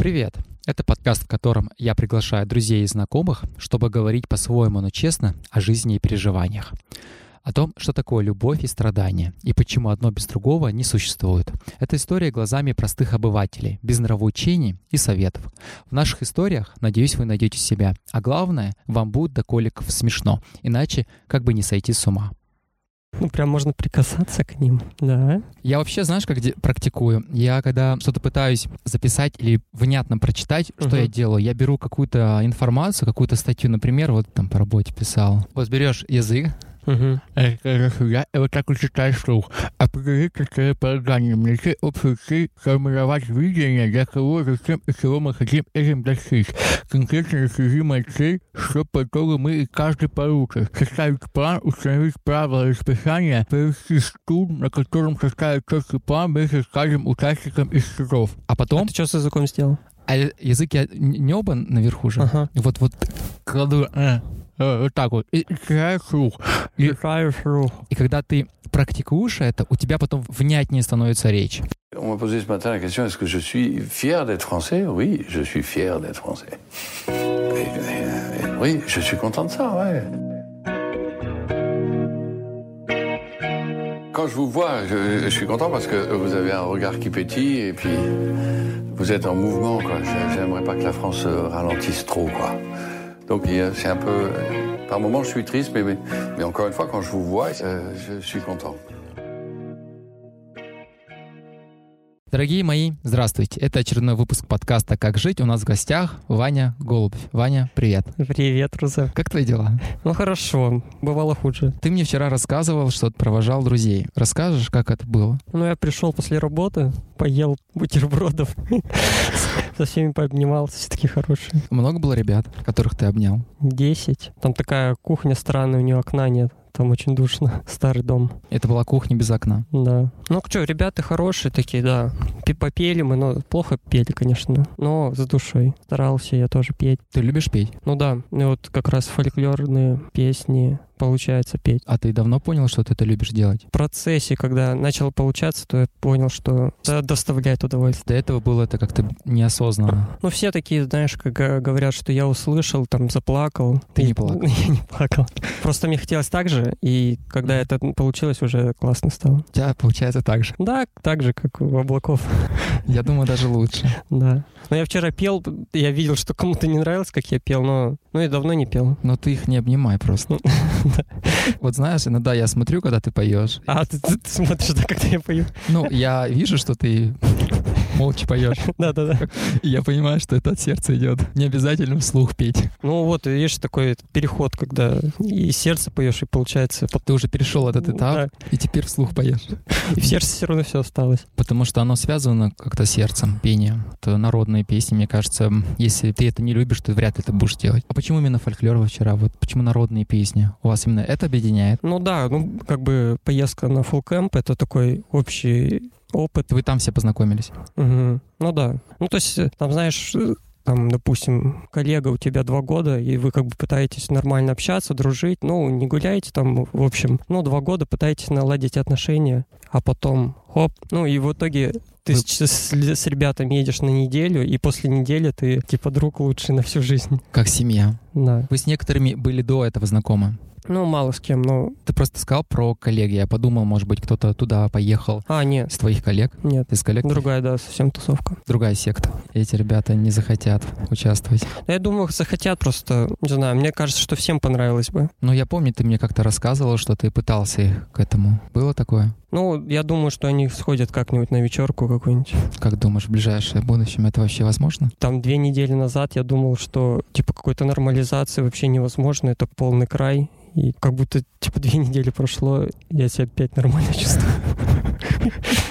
Привет! Это подкаст, в котором я приглашаю друзей и знакомых, чтобы говорить по-своему, но честно о жизни и переживаниях. О том, что такое любовь и страдания, и почему одно без другого не существует. Это история глазами простых обывателей, без нравоучений и советов. В наших историях, надеюсь, вы найдете себя. А главное, вам будет до коликов смешно, иначе как бы не сойти с ума. Ну, прям можно прикасаться к ним, да. Я вообще, знаешь, как де- практикую? Я когда что-то пытаюсь записать или внятно прочитать, что Мгм. я делаю? Я беру какую-то информацию, какую-то статью, например, вот там по работе писал. Вот берешь язык, Хорошо, я вот так вот читаю вслух. Определить целеполагание, найти общую цель, сформировать видение, для кого, зачем и чего мы хотим этим достичь. Конкретно достижимая цель, что по итогу мы и каждый получит. Составить план, установить правила и расписание, провести стул, на котором составить четкий план вместе с каждым участником из шагов. а А потом... ты что с языком сделал? А язык я н- небо наверху же. Ага. Вот, вот. Кладу, э, э, вот так вот, и читаю вслух. И Решаю шру. И когда ты практикуешь это, у тебя потом внятнее становится речь. On m'a posé ce matin la question est-ce que je suis fier d'être français Oui, je suis fier d'être français. Et- et- et oui, je suis content de ça, ouais. Quand je vous vois, je, je suis content parce que vous avez un regard qui pétille et puis vous êtes en mouvement. quoi. J'ai- J'aimerais pas que la France euh, ralentisse trop. Quoi. Donc c'est un peu... Par moments, je suis triste, mais, mais, mais encore une fois, quand je vous vois, euh, je suis content. Дорогие мои, здравствуйте. Это очередной выпуск подкаста «Как жить». У нас в гостях Ваня Голубь. Ваня, привет. Привет, Руза. Как твои дела? Ну хорошо, бывало хуже. Ты мне вчера рассказывал, что ты провожал друзей. Расскажешь, как это было? Ну, я пришел после работы, поел бутербродов, со всеми пообнимался, все такие хорошие. Много было ребят, которых ты обнял? Десять. Там такая кухня странная, у нее окна нет. Там очень душно. Старый дом. Это была кухня без окна. Да. Ну что, ребята хорошие такие, да. Попели мы, но плохо пели, конечно. Но с душой. Старался я тоже петь. Ты любишь петь? Ну да, и вот как раз фольклорные песни получается петь. А ты давно понял, что ты это любишь делать? В процессе, когда начало получаться, то я понял, что это доставляет удовольствие. До этого было это как-то неосознанно. Ну, все такие, знаешь, как говорят, что я услышал, там, заплакал. Ты И- не плакал. Я не плакал. Просто мне хотелось так же, и когда это получилось, уже классно стало. У тебя получается так же. Да, так же, как у облаков, Я думаю, даже лучше. да. Но я вчера пел, я видел, что кому-то не нравилось, как я пел, но ну, я давно не пел. Но ты их не обнимай просто. Вот знаешь, иногда я смотрю, когда ты поешь. А, ты, ты- ты смотришь, да, когда я пою? Ну, я вижу, что ты молча поешь. Да-да-да. Я понимаю, что это от сердца идет. Не обязательно вслух петь. Ну вот, видишь, такой переход, когда и сердце поешь, и получается... Ты уже перешел этот этап, Да. и теперь вслух поешь. И в сердце все равно все осталось. Потому что оно связано как-то сердцем, пение. Это народные песни, мне кажется, если ты это не любишь, то вряд ли это будешь делать. А почему именно фольклор вчера? Вот почему народные песни? У вас именно это объединяет? Ну да, ну как бы поездка на camp это такой общий опыт. Вы там все познакомились? Мгм. Ну да. Ну то есть, там, знаешь, там, допустим, коллега у тебя два года, и вы как бы пытаетесь нормально общаться, дружить, ну, не гуляете там, в общем, ну, два года пытаетесь наладить отношения, а потом, хоп, ну, и в итоге ты с, с- с ребятами едешь на неделю, и после недели ты, типа, друг лучший на всю жизнь. Как семья. Да. Вы с некоторыми были до этого знакомы? Ну, мало с кем, но... Ты просто сказал про коллег. Я подумал, может быть, кто-то туда поехал А, нет, из твоих коллег. нет. Из коллег Другая, да, совсем тусовка. другая секта. Эти ребята не захотят участвовать. Я думаю, захотят просто, не знаю, мне кажется, что всем понравилось бы. Но я помню, ты мне как-то рассказывал, что ты пытался их к этому. Было такое? Ну, я думаю, что они сходят как-нибудь на вечерку какую-нибудь. Как думаешь, в ближайшее будущем это вообще возможно? Там две недели назад я думал, что типа какой-то нормализации вообще невозможно, это полный край. И как будто типа две недели прошло, я себя опять нормально чувствую.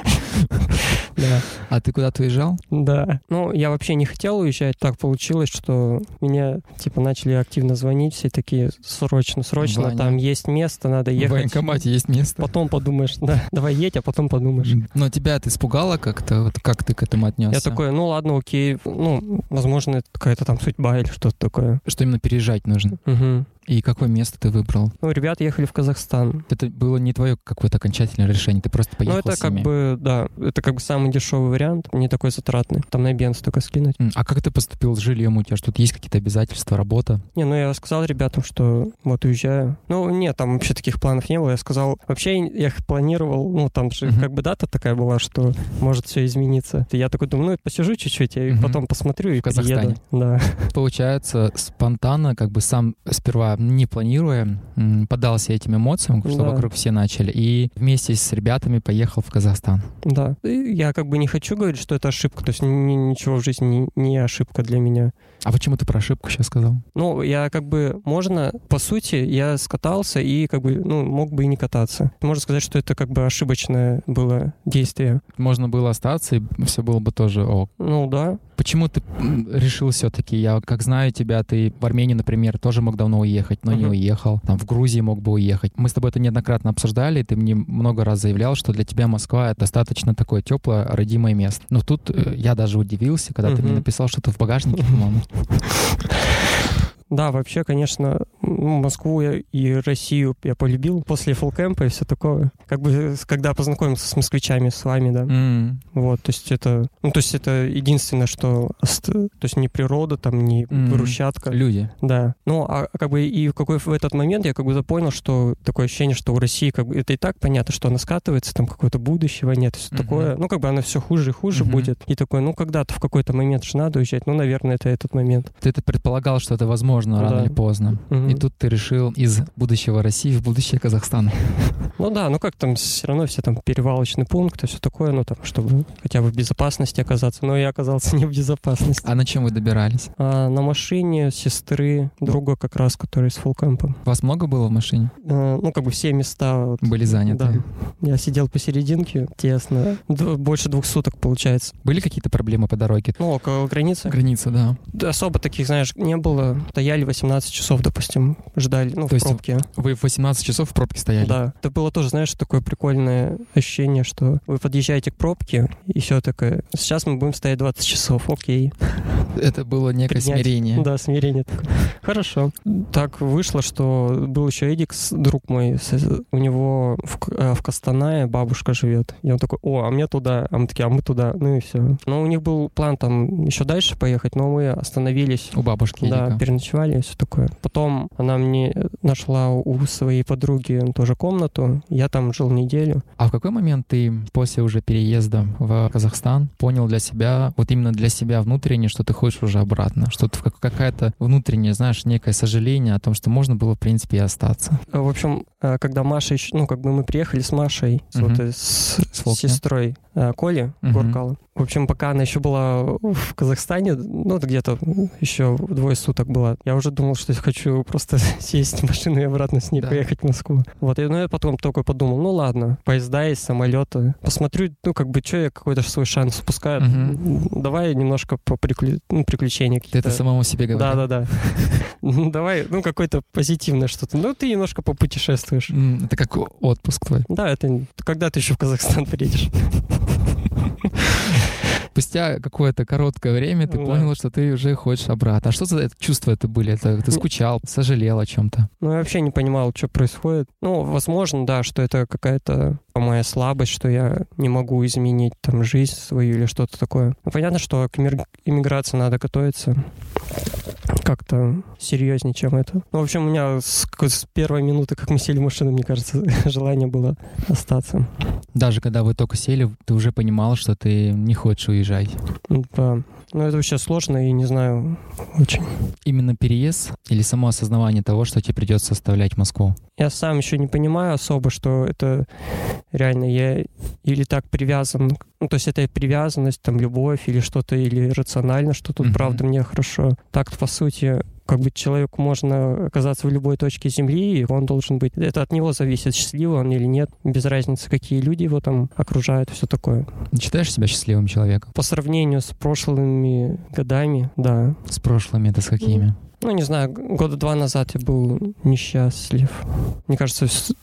Да, А ты куда-то уезжал? да. Ну, я вообще не хотел уезжать. Так получилось, что меня, типа, начали активно звонить. Все такие, срочно, срочно, Ваня. там есть место, надо В ехать. военкомате есть место. Потом подумаешь, да, давай едь, а потом подумаешь. Но тебя это испугало как-то? Вот как ты к этому отнесся? Я такой, ну ладно, окей, ну, возможно, это какая-то там судьба или что-то такое. Что именно переезжать нужно? Мгм. И какое место ты выбрал? Ну, ребята ехали в Казахстан. Это было не твое какое-то окончательное решение, ты просто поехал Ну, это с как ними. бы, да, это как бы самый дешевый вариант, не такой затратный. Там на бенз только скинуть. М, А как ты поступил с жильем? У тебя что, тут есть какие-то обязательства, работа? Не, ну я сказал ребятам, что вот уезжаю. Ну, нет, там вообще таких планов не было. Я сказал, вообще я их планировал, ну, там же Мгм. как бы дата такая была, что может все измениться. Я такой думаю, ну, посижу чуть-чуть, и Мгм. потом посмотрю и В Казахстане. Да. Получается, спонтанно, как бы сам сперва не планируя, м, поддался этим эмоциям, что Да. вокруг все начали, и вместе с ребятами поехал в Казахстан. Да. И я как бы не хочу говорить, что это ошибка. То есть ни- ничего в жизни не ошибка для меня. А почему ты про ошибку сейчас сказал? Ну, я как бы, можно, по сути, я скатался и как бы, ну, мог бы и не кататься. Можно сказать, что это как бы ошибочное было действие. Можно было остаться, и все было бы тоже ок. Ну, да. Почему ты решил все-таки? Я как знаю тебя, ты в Армении, например, тоже мог давно уехать, но не Мгм. уехал. Там в Грузии мог бы уехать. Мы с тобой это неоднократно обсуждали, и ты мне много раз заявлял, что для тебя Москва — это достаточно такое теплое, родимое место. Но тут э, я даже удивился, когда ты мне написал что-то в багажнике, по-моему. Да, вообще, конечно, м, Москву и Россию я полюбил после фулкэмпа и все такое. Как бы, с- когда познакомился с москвичами, с вами, да. М, Вот, то есть это, ну, то есть это единственное, что, то есть не природа, там, не брусчатка. Люди. Да. Ну, а как бы и в какой в этот момент я как бы понял, что такое ощущение, что у России как бы это и так понятно, что она скатывается, там какого-то будущего нет, все Мгм. такое. Ну, как бы она все хуже и хуже Мгм. будет. И такой, ну, когда-то в какой-то момент же надо уезжать. Ну, наверное, это этот момент. Ты это предполагал, что это возможно рано Да. или поздно. Мгм. И тут ты решил из будущего России в будущее Казахстана. Ну да, ну как там все равно все там перевалочный пункт и все такое, ну там, чтобы хотя бы в безопасности оказаться. Но я оказался не в безопасности. А на чем вы добирались? А на машине сестры, друга как раз, который с фулкэмпом. Вас много было в машине? Э, Ну, как бы все места вот, Были заняты? Да. Я сидел посерединке, тесно. Д- больше двух суток получается. Были какие-то проблемы по дороге? Ну, около границы. Граница, да. Да, Особо таких, знаешь, не было. Стояли 18 часов, допустим, ждали, ну, То в пробке. Вы в 18 часов в пробке стояли? Да. Это было тоже, знаешь, такое прикольное ощущение, что вы подъезжаете к пробке, и все такое. Сейчас мы будем стоять 20 часов, окей. Это было некое Принять. смирение. Да, смирение такое. Хорошо. Так вышло, что был еще Эдикс, друг мой, у него в, э, в Костанае бабушка живет. И он такой, о, а мне туда, а мы такие, а мы туда, ну и все. Но у них был план там еще дальше поехать, но мы остановились. У бабушки Да, Эдика. переночевали и все такое. Потом она мне нашла у своей подруги тоже комнату. Я там жил неделю. А в какой момент ты после уже переезда в Казахстан понял для себя, вот именно для себя внутренне, что ты хочешь уже обратно? Что-то как- какая-то внутреннее, знаешь, некое сожаление о том, что можно было, в принципе, и остаться. В общем, когда Маша еще, ну, как бы мы приехали с Машей, с, Мгм. вот, э, с, С сестрой э, Коли. Гуркала. В общем, пока она еще была в Казахстане, ну, где-то еще двое суток была, я уже думал, что я хочу просто сесть в машину и обратно с ней Да. поехать в Москву. Вот, и ну, я потом только подумал, ну, ладно, поезда есть, самолеты. Посмотрю, ну, как бы, что я какой-то свой шанс упускаю. Мгм. Давай немножко по приклю- ну, приключения Ты какие-то. это самому себе говорил? Да, да, да. Ну, Давай, ну, какое-то позитивное что-то. Ну, ты немножко попутешествуешь. М, Это как отпуск твой. Да, это когда ты еще в Казахстан приедешь. Спустя какое-то короткое время ты Да. понял, что ты уже хочешь обратно. А что за это чувства это были? Это ты Ну- скучал, сожалел о чем-то? Ну, я вообще не понимал, что происходит. Ну, возможно, да, что это какая-то моя слабость, что я не могу изменить там жизнь свою или что-то такое. Ну, понятно, что к иммиграции надо готовиться как-то серьезнее, чем это. Ну, в общем, у меня с, с первой минуты, как мы сели в машину, мне кажется, желание было остаться. Даже когда вы только сели, ты уже понимал, что ты не хочешь уезжать. Да. Ну, это вообще сложно и не знаю очень. Именно переезд или само осознавание того, что тебе придется оставлять Москву? Я сам еще не понимаю особо, что это реально я или так привязан, ну, то есть это привязанность, там, любовь или что-то, или рационально, что тут Мгм. правда мне хорошо. Так, по сути, как бы человеку можно оказаться в любой точке Земли, и он должен быть... Это от него зависит, счастливый он или нет, без разницы, какие люди его там окружают, все такое. Считаешь себя счастливым человеком? По сравнению с прошлыми годами, да. С прошлыми это с какими? Ну, не знаю, года два назад я был несчастлив. Мне кажется, вс-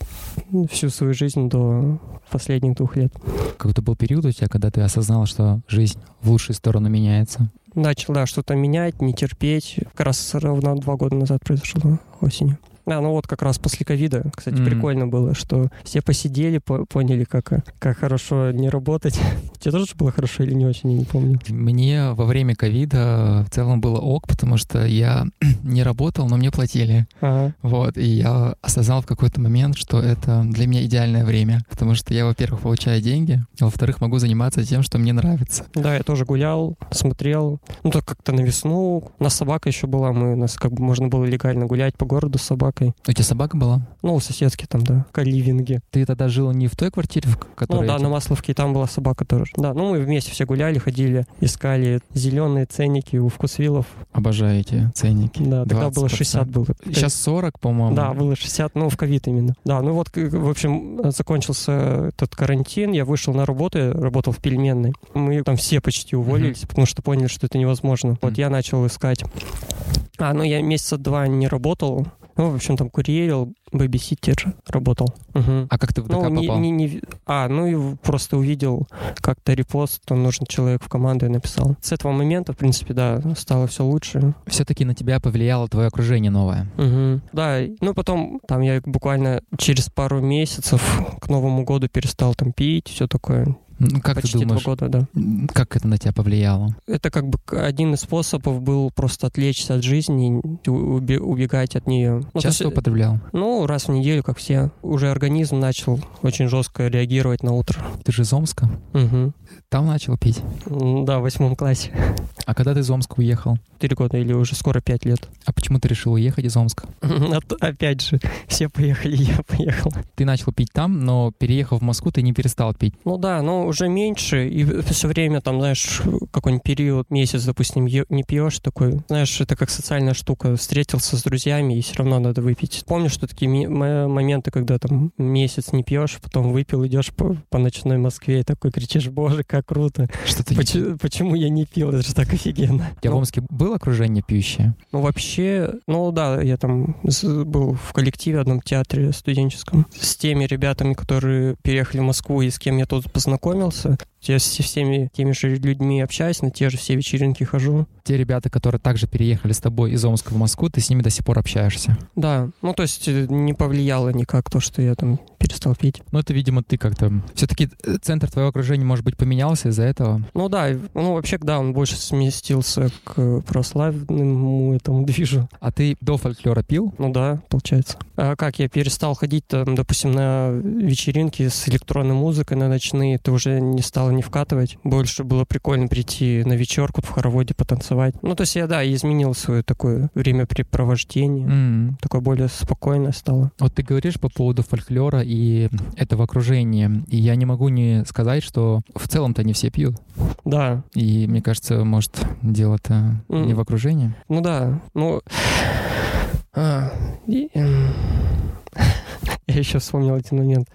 всю свою жизнь до последних двух лет. Какой-то был период у тебя, когда ты осознал, что жизнь в лучшую сторону меняется? Начал, да, что-то менять, не терпеть. Как раз ровно два года назад произошло осенью. Да, ну вот как раз после ковида, кстати, Мгм. прикольно было, что все посидели, по- поняли, как, как хорошо не работать. Тебе тоже было хорошо или не очень, я не помню. Мне во время ковида в целом было ок, потому что я не работал, но мне платили. Ага. Вот, и я осознал в какой-то момент, что это для меня идеальное время, потому что я, во-первых, получаю деньги, а во-вторых, могу заниматься тем, что мне нравится. Да, я тоже гулял, смотрел. Ну, так как-то на весну. У нас собака еще была, мы, у нас как бы можно было легально гулять по городу с собакой. У тебя собака была? Ну, у соседки там, да, каливинги. Ты тогда жил не в той квартире, в Ну которой... да, я на Масловке там была собака тоже. Да, ну мы вместе все гуляли, ходили, искали зеленые ценники у вкусвиллов. Обожаю эти ценники. Да, тогда 20%. было 60 было. Сейчас 40, по-моему. Да, было 60, ну, в ковид именно. Да, ну вот, в общем, закончился этот карантин, я вышел на работу, я работал в пельменной. Мы там все почти уволились, потому что поняли, что это невозможно. Вот Мгм. я начал искать. А, ну я месяца два не работал. Ну, в общем, там курьерил, бэбиситер работал. Мгм. А как ты в ДК Ну, не, попал? не- не- а, ну и просто увидел как-то репост, там нужен человек в команду и написал. С этого момента, в принципе, да, стало все лучше. Все-таки на тебя повлияло твое окружение новое. Мгм. Да, ну потом там я буквально через пару месяцев к Новому году перестал там пить, все такое. Ну, Как Почти ты думаешь, два года, да. как это на тебя повлияло? Это как бы один из способов был просто отвлечься от жизни, убегать от нее. Ну, то Часто есть, употреблял? ну, раз в неделю, как все. Уже организм начал очень жестко реагировать на утро. Ты же из Омска? Мгм. Там начал пить? Да, в восьмом классе. А когда ты из Омска уехал? Четыре года или уже скоро пять лет. А почему ты решил уехать из Омска? А Опять же, все поехали, я поехал. Ты начал пить там, но переехав в Москву, ты не перестал пить. Ну да, но уже меньше, и все время там, знаешь, какой-нибудь период, месяц, допустим, не пьешь такой. Знаешь, это как социальная штука. Встретился с друзьями, и все равно надо выпить. Помню, что такие моменты, когда там месяц не пьешь, потом выпил, идешь по, по ночной Москве и такой кричишь, боже, как круто. Что ты... Почему, почему я не пил? Это же так офигенно. У тебя в Ну, Омске было окружение пьющее? ну, вообще, ну да, я там был в коллективе одном театре студенческом с теми ребятами, которые переехали в Москву и с кем я тут познакомился. Я со всеми теми же людьми общаюсь, на те же все вечеринки хожу. Те ребята, которые также переехали с тобой из Омска в Москву, ты с ними до сих пор общаешься. Да, ну то есть э, не повлияло никак то, что я там перестал пить. Ну, это, видимо, ты как-то... Все-таки центр твоего окружения, может быть, поменялся из-за этого. Ну да, ну вообще, да, он больше сместился к православному этому движу. А ты до фольклора пил? Ну да, получается. А как я перестал ходить, там, допустим, на вечеринки с электронной музыкой, на ночные, ты уже не стала не вкатывать. Больше было прикольно прийти на вечерку в хороводе потанцевать. Ну, то есть я, да, изменил свое такое времяпрепровождение. М. Такое более спокойное стало. Вот ты говоришь по поводу фольклора и этого окружения, и я не могу не сказать, что в целом-то не все пьют. Да, И мне кажется, может, дело-то не М. в окружении. ну да, ну... а, и, эм, Я еще вспомнил один момент.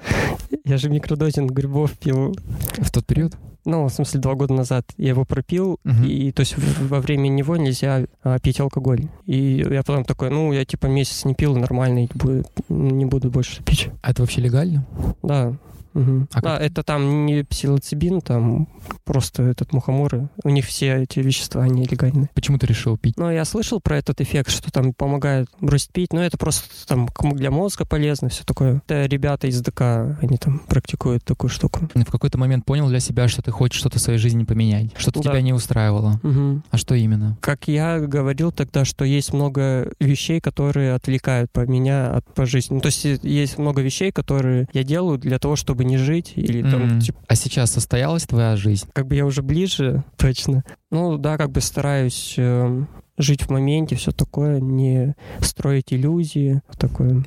Я же микродозинг грибов пил В тот период? Ну, в смысле, два года назад я его пропил, Мгм. и то есть во время него нельзя а, пить алкоголь. И я потом такой, ну, я типа месяц не пил, нормально, не буду больше пить. А это вообще легально? Да. Мгм. А да, как- это там не псилоцибин, там просто этот мухоморы. У них все эти вещества, они легальные. Почему ты решил пить? Но я слышал про этот эффект, что там помогает бросить пить, но это просто там для мозга полезно, все такое. Это ребята из ДК, они там практикуют такую штуку. В какой-то момент понял для себя, что ты хочешь что-то в своей жизни поменять, что-то Да. тебя не устраивало. Мгм. А что именно? Как я говорил тогда, что есть много вещей, которые отвлекают по меня от по жизни. Ну, то есть э, есть много вещей, которые я делаю для того, чтобы не жить или там М. типа А сейчас состоялась твоя жизнь? как бы я уже ближе, точно. Ну да, как бы стараюсь эм, жить в моменте, все такое, не строить иллюзии, такое.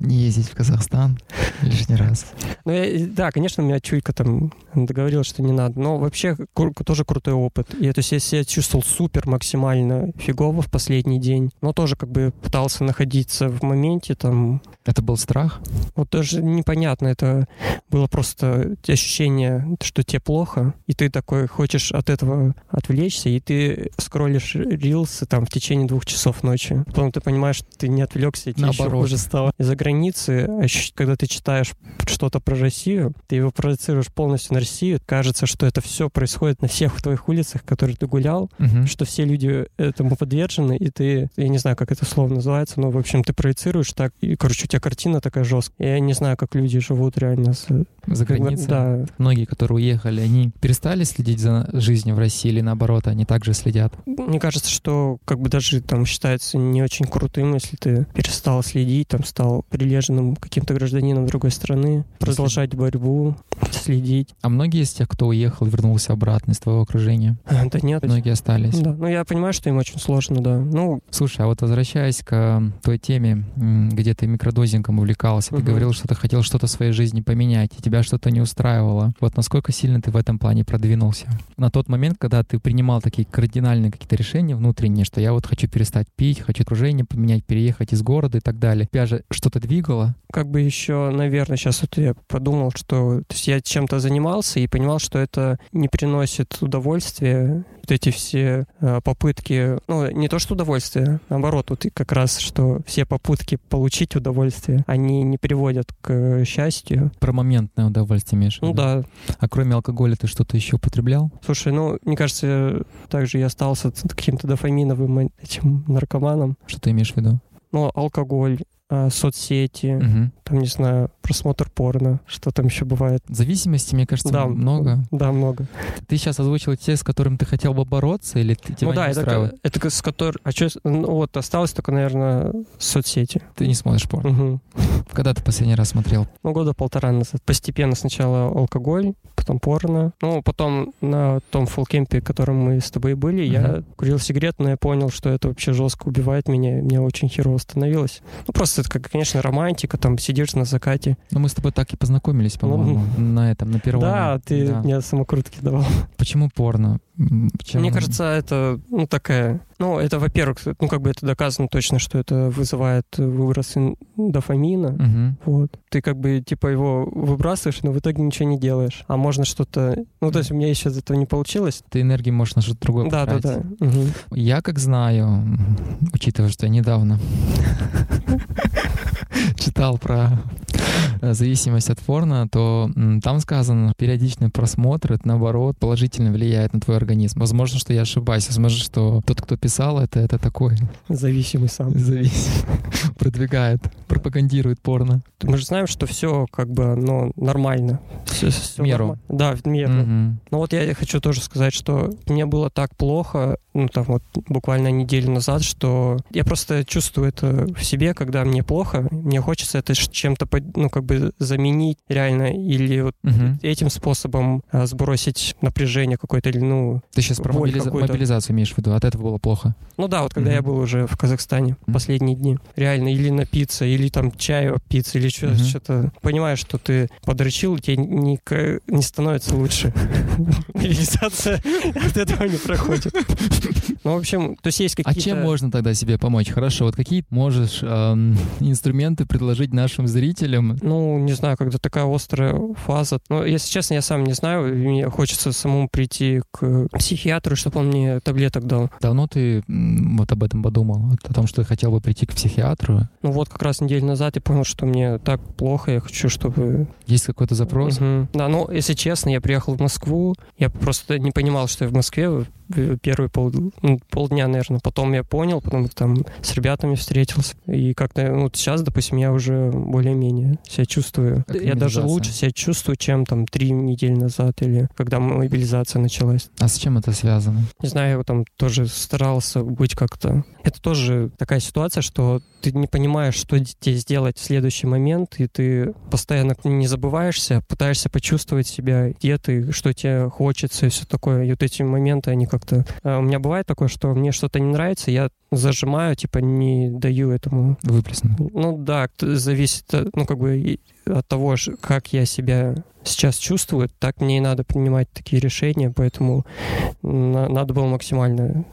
Не ездить в Казахстан лишний раз. Ну, я- да, конечно, у меня чуйка там договорилась, что не надо, но вообще кру- тоже крутой опыт. Я, то есть, я себя чувствовал супер максимально фигово в последний день, но тоже как бы пытался находиться в моменте, там, Это был страх? вот даже непонятно, это было просто ощущение, что тебе плохо, и ты такой хочешь от этого отвлечься, и ты скроллишь рилсы там в течение двух часов ночи. Потом ты понимаешь, что ты не отвлекся, и тебе еще Наоборот. хуже стало. Из-за границы, когда ты читаешь что-то про Россию, ты его проецируешь полностью на Россию, кажется, что это все происходит на всех твоих улицах, которые ты гулял, Мгм. что все люди этому подвержены, и ты, я не знаю, как это слово называется, но, в общем, ты проецируешь так, и, короче, у тебя картина такая жесткая. Я не знаю, как люди живут реально с... За границей. Да, Многие, которые уехали, они перестали следить за жизнью в России или наоборот, они также следят? Мне кажется, что как бы даже там считается не очень крутым, если ты перестал следить, там стал прилежным каким-то гражданином другой страны, продолжать борьбу, следить. А многие из тех, кто уехал, вернулся обратно из твоего окружения? А, Да нет. Многие остались. Да, ну я понимаю, что им очень сложно, да. Ну, Слушай, а вот возвращаясь к той теме, где ты микродозингом увлекался, ты Мгм. говорил, что ты хотел что-то в своей жизни поменять, и тебя что-то не устраивало. Вот насколько сильно ты в этом плане продвинулся? На тот момент, когда ты принимал такие кардинальные какие-то решения внутренние, что я вот хочу перестать пить, хочу окружение поменять, переехать из города и так далее. Тебя же что-то двигало? как бы еще, наверное, сейчас вот я подумал, что то есть я чем-то занимался и понимал, что это не приносит удовольствия. Вот эти все э, попытки, ну, не то что удовольствие, наоборот, вот и как раз, что все попытки получить удовольствие, они не приводят к счастью. Про моментное удовольствие имеешь в Ну виду? да, А кроме алкоголя ты что-то еще употреблял? слушай, ну, мне кажется, также я остался каким-то дофаминовым э, этим наркоманом. Что ты имеешь в виду? Ну, алкоголь, соцсети, Мгм. там, не знаю, просмотр порно, что там еще бывает. Зависимости, мне кажется, много. Да, много. Ты сейчас озвучил те, с которыми ты хотел бы бороться, или ты, тебя ну да, не это, это с которой... А что... Ну вот, осталось только, наверное, соцсети. Ты не смотришь порно. Мгм. Когда ты последний раз смотрел? Ну, года полтора назад. Постепенно сначала алкоголь, потом порно. Ну, потом на том фулкемпе, котором мы с тобой были, я Мгм. курил сигарет, но я понял, что это вообще жестко убивает меня. Мне очень херово становилось. Ну, просто это, как, конечно, романтика, там сидишь на закате. Ну, мы с тобой так и познакомились, по-моему, на этом, на первом. Ну, Да, ты Да. мне самокрутки давал. Почему порно? Чем Мне кажется, это, ну, такая... Ну, это, во-первых, ну, как бы это доказано точно, что это вызывает выброс ин- дофамина. Мгм. Вот. Ты как бы, типа, его выбрасываешь, но в итоге ничего не делаешь. А можно что-то... Ну, то есть у меня еще из этого не получилось. Ты энергии можешь на что-то другое Да, да, потратить. да. Мгм. Я как знаю, учитывая, что я недавно читал про э, зависимость от порно, то там сказано, периодичный просмотр, это наоборот положительно влияет на твой организм. Возможно, что я ошибаюсь, возможно, что тот, кто писал это, это такой Зависимый сам. зависимый, продвигает, пропагандирует порно. Мы же знаем, что все как бы, ну, нормально. Всё- всё В меру. норма- Да, в меру. Мгм. Ну вот я хочу тоже сказать, что мне было так плохо, ну там вот буквально неделю назад, что я просто чувствую это в себе, когда мне плохо, мне хочется это чем-то, ну как бы заменить реально, или вот Мгм. этим способом а, сбросить напряжение какое-то, или ну... Ты сейчас про мобилиза- мобилизацию имеешь в виду? От этого было плохо? Ну да, вот когда Мгм. я был уже в Казахстане Мгм. последние дни, реально, или напиться, или там чаю питься, или что- Мгм. что-то. Понимаешь, что ты подрочил, и тебе не, не становится лучше. Мобилизация от этого не проходит. Ну, в общем, то есть есть А какие-то... чем можно тогда себе помочь? Хорошо, вот какие можешь эм, инструменты предложить нашим зрителям? Ну, не знаю, когда такая острая фаза. Ну, если честно, я сам не знаю. Мне хочется самому прийти к психиатру, чтобы он мне таблеток дал. Давно ты вот об этом подумал? О том, что ты хотел бы прийти к психиатру? Ну вот как раз неделю назад я понял, что мне так плохо, я хочу, чтобы... Есть какой-то запрос? Мгм. Да, ну, если честно, я приехал в Москву, я просто не понимал, что я в Москве первые пол, ну, полдня, наверное. Потом я понял, потом там с ребятами встретился. И как-то, ну, вот сейчас, допустим, я уже более-менее себя чувствую. Я даже лучше себя чувствую, чем там три недели назад или когда мобилизация началась. А с чем это связано? Не знаю, я там тоже старался быть как-то... Это тоже такая ситуация, что ты не понимаешь, что тебе сделать в следующий момент, и ты постоянно не забываешься, пытаешься почувствовать себя, где ты, что тебе хочется и все такое. И вот эти моменты, они как-то... А, У меня бывает такое, что мне что-то не нравится, я зажимаю, типа не даю этому Выплеснуть. ну да, зависит, ну как бы от того, как я себя сейчас чувствую, так мне и надо принимать такие решения, поэтому на- надо было максимально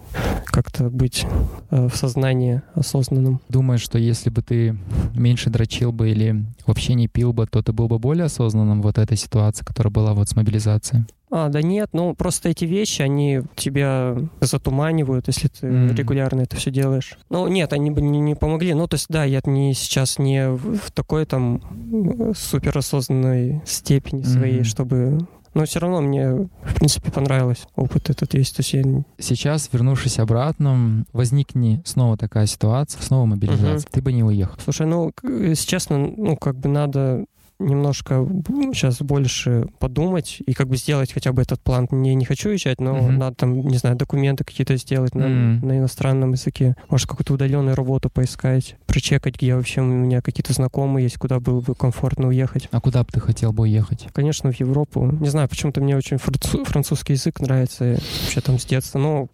как-то быть э, в сознании осознанным. Думаешь, что если бы ты меньше дрочил бы или вообще не пил бы, то ты был бы более осознанным вот этой ситуации, которая была вот с мобилизацией? А, да нет, ну просто эти вещи, они тебя затуманивают, если ты Мгм. регулярно это все делаешь. Ну нет, они бы не, не помогли. Ну то есть да, я не сейчас не в, в такой там суперосознанной степени своей, Мгм. чтобы... Но все равно мне, в принципе, понравилось. Опыт этот есть. То есть я... Сейчас, вернувшись обратно, возникне снова такая ситуация, снова мобилизация. Ты бы не уехал. Слушай, ну, если честно, ну, как бы надо немножко сейчас больше подумать и как бы сделать хотя бы этот план. Не, не хочу уезжать, но Мгм. надо там, не знаю, документы какие-то сделать на, Мгм. на иностранном языке. Может, какую-то удаленную работу поискать, прочекать, где вообще у меня какие-то знакомые есть, куда было бы комфортно уехать. А куда бы ты хотел бы уехать? Конечно, в Европу. Не знаю, почему-то мне очень францу- французский язык нравится. и Вообще там с детства. Ну,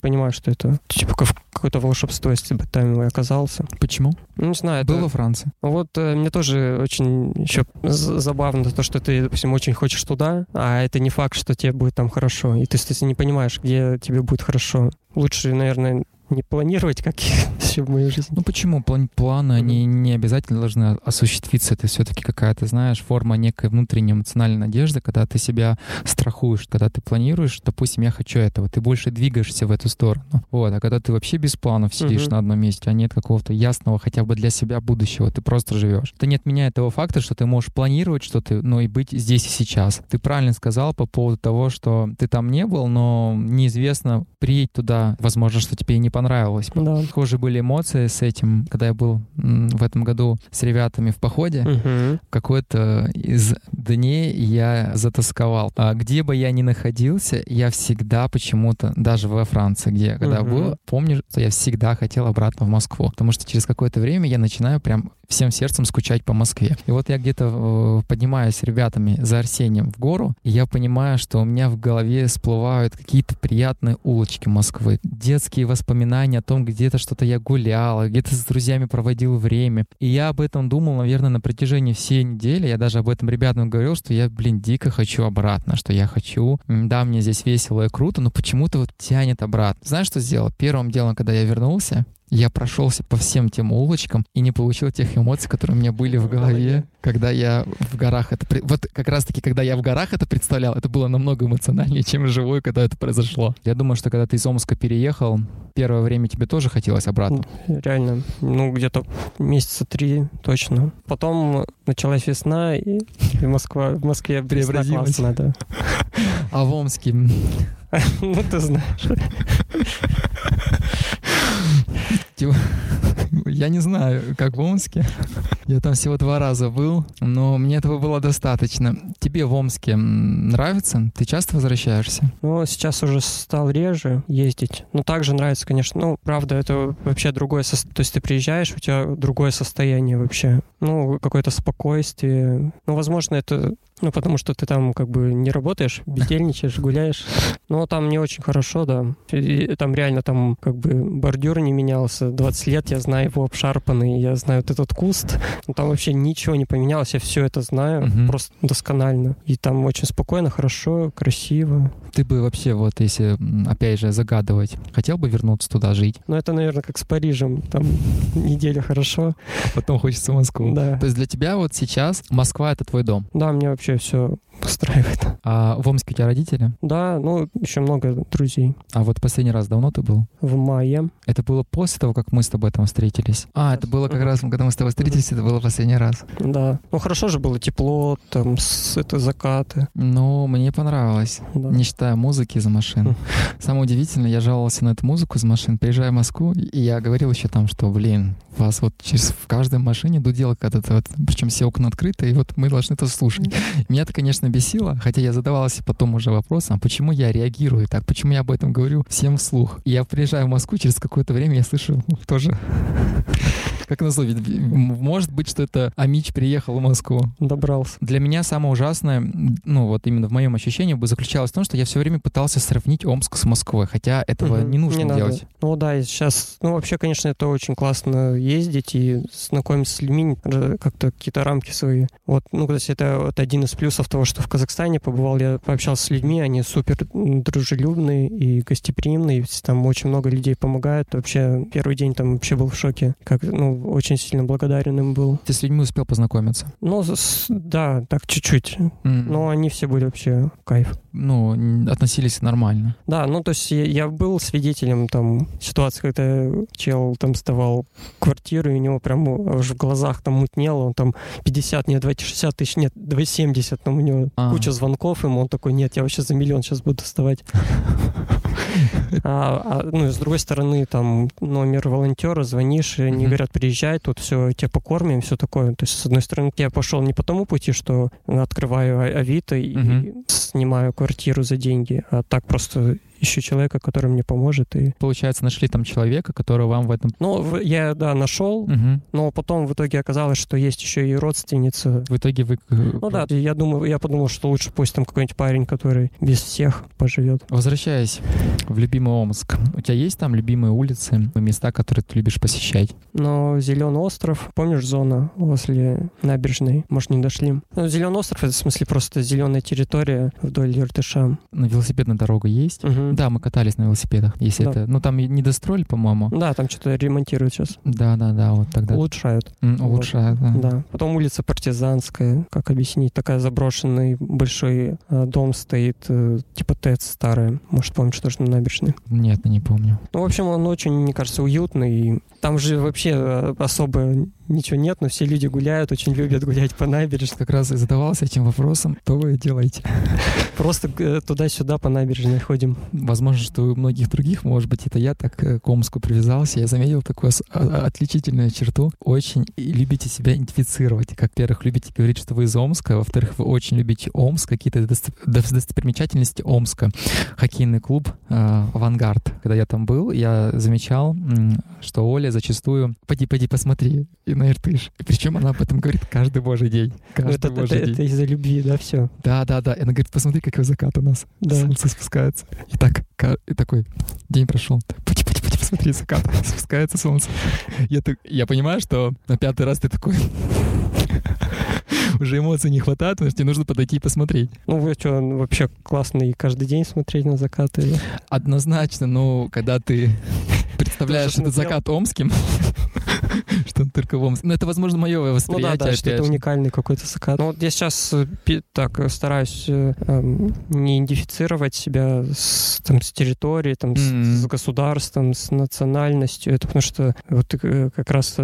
понимаю, что это типа как- какое-то волшебство, если бы там оказался. Почему? Ну, не знаю, это... Был во Франции. Вот э, мне тоже очень еще забавно то, что ты, допустим, очень хочешь туда, а это не факт, что тебе будет там хорошо. И ты, кстати, не понимаешь, где тебе будет хорошо. Лучше, наверное, не планировать, как все в моей жизни. Ну почему? План- планы, они не обязательно должны осуществиться. Это все-таки какая-то, знаешь, форма некой внутренней эмоциональной надежды, когда ты себя страхуешь, когда ты планируешь, допустим, я хочу этого, ты больше двигаешься в эту сторону. Вот, а когда ты вообще без планов сидишь Мгм. на одном месте, а нет какого-то ясного хотя бы для себя будущего, ты просто живешь. Это не отменяет того факта, что ты можешь планировать что-то, но и быть здесь и сейчас. Ты правильно сказал по поводу того, что ты там не был, но неизвестно, приедь туда, возможно, что тебе и не понравилось. Да. Похожие были эмоции с этим, когда я был в этом году с ребятами в походе. Мгм. Какой-то из дней я затасковал. А где бы я ни находился, я всегда почему-то, даже во Франции, где я когда Мгм. был, помню, что я всегда хотел обратно в Москву. Потому что через какое-то время я начинаю прям всем сердцем скучать по Москве. И вот я где-то э, поднимаюсь с ребятами за Арсением в гору, и я понимаю, что у меня в голове всплывают какие-то приятные улочки Москвы, детские воспоминания о том, где-то что-то я гулял, где-то с друзьями проводил время. И я об этом думал, наверное, на протяжении всей недели. Я даже об этом ребятам говорил, что я, блин, дико хочу обратно, что я хочу. Да, мне здесь весело и круто, но почему-то вот тянет обратно. Знаешь, что сделал? Первым делом, когда я вернулся, я прошелся по всем тем улочкам и не получил тех эмоций, которые у меня были в голове, когда я в горах это... Вот как раз-таки, когда я в горах это представлял, это было намного эмоциональнее, чем живой, когда это произошло. Я думаю, что когда ты из Омска переехал, первое время тебе тоже хотелось обратно. Реально. Ну, где-то месяца три точно. Потом началась весна, и, и Москва, в Москве Преобразилась. да. А в Омске... Ну, ты знаешь. Я не знаю, как в Омске. Я там всего два раза был, но мне этого было достаточно. Тебе в Омске нравится? Ты часто возвращаешься? Ну, сейчас уже стал реже ездить. Но также нравится, конечно. Ну, правда, это вообще другое состояние. То есть ты приезжаешь, у тебя другое состояние вообще. Ну, какое-то спокойствие. Ну, возможно, это... Ну, потому что ты там как бы не работаешь, бездельничаешь, гуляешь. Но там не очень хорошо, да. И там реально там как бы бордюр не менялся. 20 лет я знаю его обшарпанный, я знаю вот этот куст. Но там вообще ничего не поменялось, я все это знаю Мгм. просто досконально. И там очень спокойно, хорошо, красиво. Ты бы вообще, вот если, опять же, загадывать, хотел бы вернуться туда жить? Ну, это, наверное, как с Парижем. Там неделя хорошо. Потом хочется в Москву. Да. То есть для тебя вот сейчас Москва — это твой дом. Да, мне вообще все устраивает. А в Омске у тебя родители? Да, ну, еще много друзей. А вот последний раз давно ты был? В мае. Это было после того, как мы с тобой там встретились? А, это было как раз, когда мы с тобой встретились, это было последний раз. Да. Ну, хорошо же было тепло, там, с, это закаты. Ну, мне понравилось. Да. Не считая музыки из машин. Хм. Самое удивительное, я жаловался на эту музыку из машин, приезжая в Москву, и я говорил еще там, что, блин, вас вот через в каждой машине дуделка, вот, вот, причем все окна открыты, и вот мы должны это слушать. Меня это, конечно, бесило, хотя я задавался потом уже вопросом, почему я реагирую так, почему я об этом говорю всем вслух. И я приезжаю в Москву, через какое-то время я слышу тоже, как назло, ведь, может быть, что это Амич приехал в Москву. Добрался. Для меня самое ужасное, ну вот именно в моем ощущении, бы заключалось в том, что я все время пытался сравнить Омск с Москвой, хотя этого Мгм. не нужно надо. делать. Ну да, и сейчас, ну вообще, конечно, это очень классно ездить и знакомиться с людьми, как-то какие-то рамки свои. Вот, ну, кстати, это вот один из плюсов того, что в Казахстане побывал, я пообщался с людьми, они супер дружелюбные и гостеприимные, там очень много людей помогают. Вообще, первый день там вообще был в шоке, как, ну, очень сильно благодарен им был. Ты с людьми успел познакомиться? Ну, с- да, так чуть-чуть. М, Но они все были вообще кайф. Ну, относились нормально. Да, ну то есть я, я был свидетелем там ситуации, когда чел там сдавал квартиру, и у него прям аж в глазах там мутнело, он там 50, нет, давайте 60 тысяч, нет, давай 70, там у него А. куча звонков ему, он такой, нет, я вообще за миллион сейчас буду сдавать. А, а, ну, с другой стороны, там номер волонтера, звонишь, и они Мгм. говорят, приезжай, тут все, тебя покормим, все такое. То есть, с одной стороны, я пошел не по тому пути, что открываю А- Авито и Мгм. снимаю квартиру за деньги, а так просто ищу человека, который мне поможет. И... Получается, нашли там человека, который вам в этом... Ну, я, да, нашел, Мгм. но потом в итоге оказалось, что есть еще и родственница. В итоге вы... э, Ну да, я думаю, я подумал, что лучше пусть там какой-нибудь парень, который без всех поживет. Возвращаясь в любимый Омск, у тебя есть там любимые улицы, места, которые ты любишь посещать? Но Зеленый остров, помнишь зона возле набережной? Может, не дошли? Ну, Зеленый остров это в смысле просто зеленая территория вдоль Иртыша. На велосипедная дорога есть? Мгм. Да, мы катались на велосипедах, если Да. это... Ну, там не достроили, по-моему. Да, там что-то ремонтируют сейчас. Да, да, да, вот тогда. Улучшают. М, Улучшают, да. Да. Потом улица Партизанская, как объяснить, такая заброшенный большой э, дом стоит, э, типа ТЭЦ старая. Может, помнишь, тоже на набережной. Нет, не помню. Ну, в общем, он очень, мне кажется, уютный. И Там же вообще э, особо ничего нет, но все люди гуляют, очень любят гулять по набережной. Как раз и задавался этим вопросом, что вы делаете? Просто э, туда-сюда по набережной ходим. Возможно, что у многих других, может быть, это я так э, к Омску привязался. Я заметил такую отличительную черту. Очень любите себя идентифицировать. Как, во-первых, любите говорить, что вы из Омска. Во-вторых, вы очень любите Омск, какие-то дост- дос- достопримечательности Омска. Хоккейный клуб «Авангард». Когда я там был, я замечал, что Оля зачастую «Поди, поди, посмотри» и на Иртыш. И причем она об этом говорит каждый божий день. Ну, Каждый Это, это- божий день. это из-за любви, да, все. Да, да, да. И она говорит, посмотри, какой закат у нас. Да. Солнце спускается. И так, и такой, день прошел. Пути, пути, пути, посмотри, закат. Спускается солнце. Я, так, я понимаю, что на пятый раз ты такой... Уже эмоций не хватает, потому что тебе нужно подойти и посмотреть. Ну, вы что, вообще классно и каждый день смотреть на закаты? Однозначно, но когда ты представляешь этот закат омским, что он только в Омске. Ну, это, возможно, мое Ну да, восприятие. да, что это уникальный какой-то закат. Ну, вот я сейчас э, так э, стараюсь э, эм, не идентифицировать себя с, там, с территорией, там, с- государством, с национальностью. Это потому что вот как раз,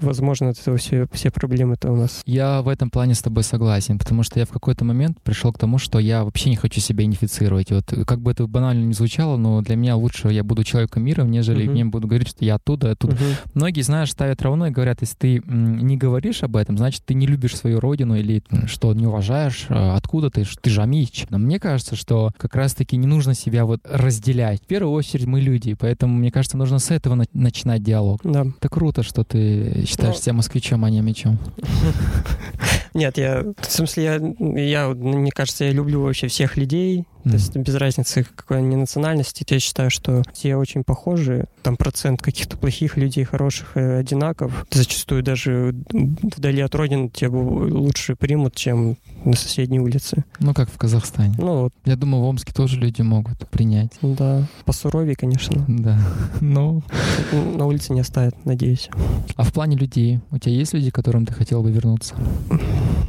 возможно, этого все, все проблемы-то у нас. Я в этом плане с тобой согласен, потому что я в какой-то момент пришел к тому, что я вообще не хочу себя идентифицировать. Вот как бы это банально не звучало, но для меня лучше я буду человеком мира, нежели. Мне буду говорить, что я оттуда, оттуда. Мгм. Многие, знаешь, ставят равно и говорят, если ты не говоришь об этом, значит, ты не любишь свою родину или что не уважаешь, э, откуда ты, ты жамич. Но мне кажется, что как раз-таки не нужно себя вот разделять. В первую очередь мы люди, поэтому, мне кажется, нужно с этого на- начинать диалог. Да. Это круто, что ты считаешь Ну, себя москвичом, а не мечом. Нет, я, в смысле, я, я, мне кажется, я люблю вообще всех людей, то есть без разницы, какой они национальности. Я считаю, что все очень похожи. Там процент каких-то плохих людей, хороших одинаков. Зачастую даже вдали от родины тебя лучше примут, чем на соседней улице. Ну, как в Казахстане. Ну, вот, Я думаю, в Омске тоже люди могут принять. да. Посуровее, конечно. Да. Ну, На улице не оставят, надеюсь. а в плане людей, у тебя есть люди, к которым ты хотел бы вернуться?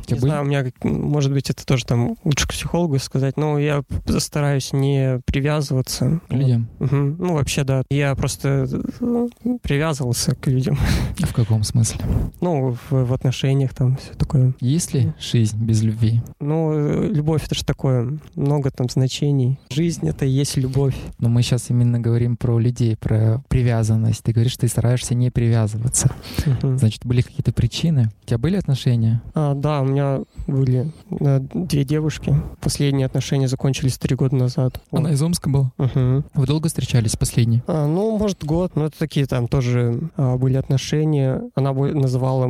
Не знаю, у меня, может быть, это тоже там лучше к психологу сказать, но я стараюсь не привязываться. К людям? Мгм. Ну, вообще, да. Я просто э, привязывался к людям. В каком смысле? Ну, в, в отношениях там все такое. Есть ли жизнь без любви? Ну, э, любовь это же такое, много там значений. Жизнь это и есть любовь. Но мы сейчас именно говорим про людей, про привязанность. Ты говоришь, ты стараешься не привязываться. Мгм. Значит, были какие-то причины? У тебя были отношения? А, да, у меня были э, две девушки. Последние отношения закончились три года назад. Вот. Она из Омска была? Мгм. Вы долго встречались последний? А, ну, может, год. Но это такие там тоже а, были отношения. Она бы называла,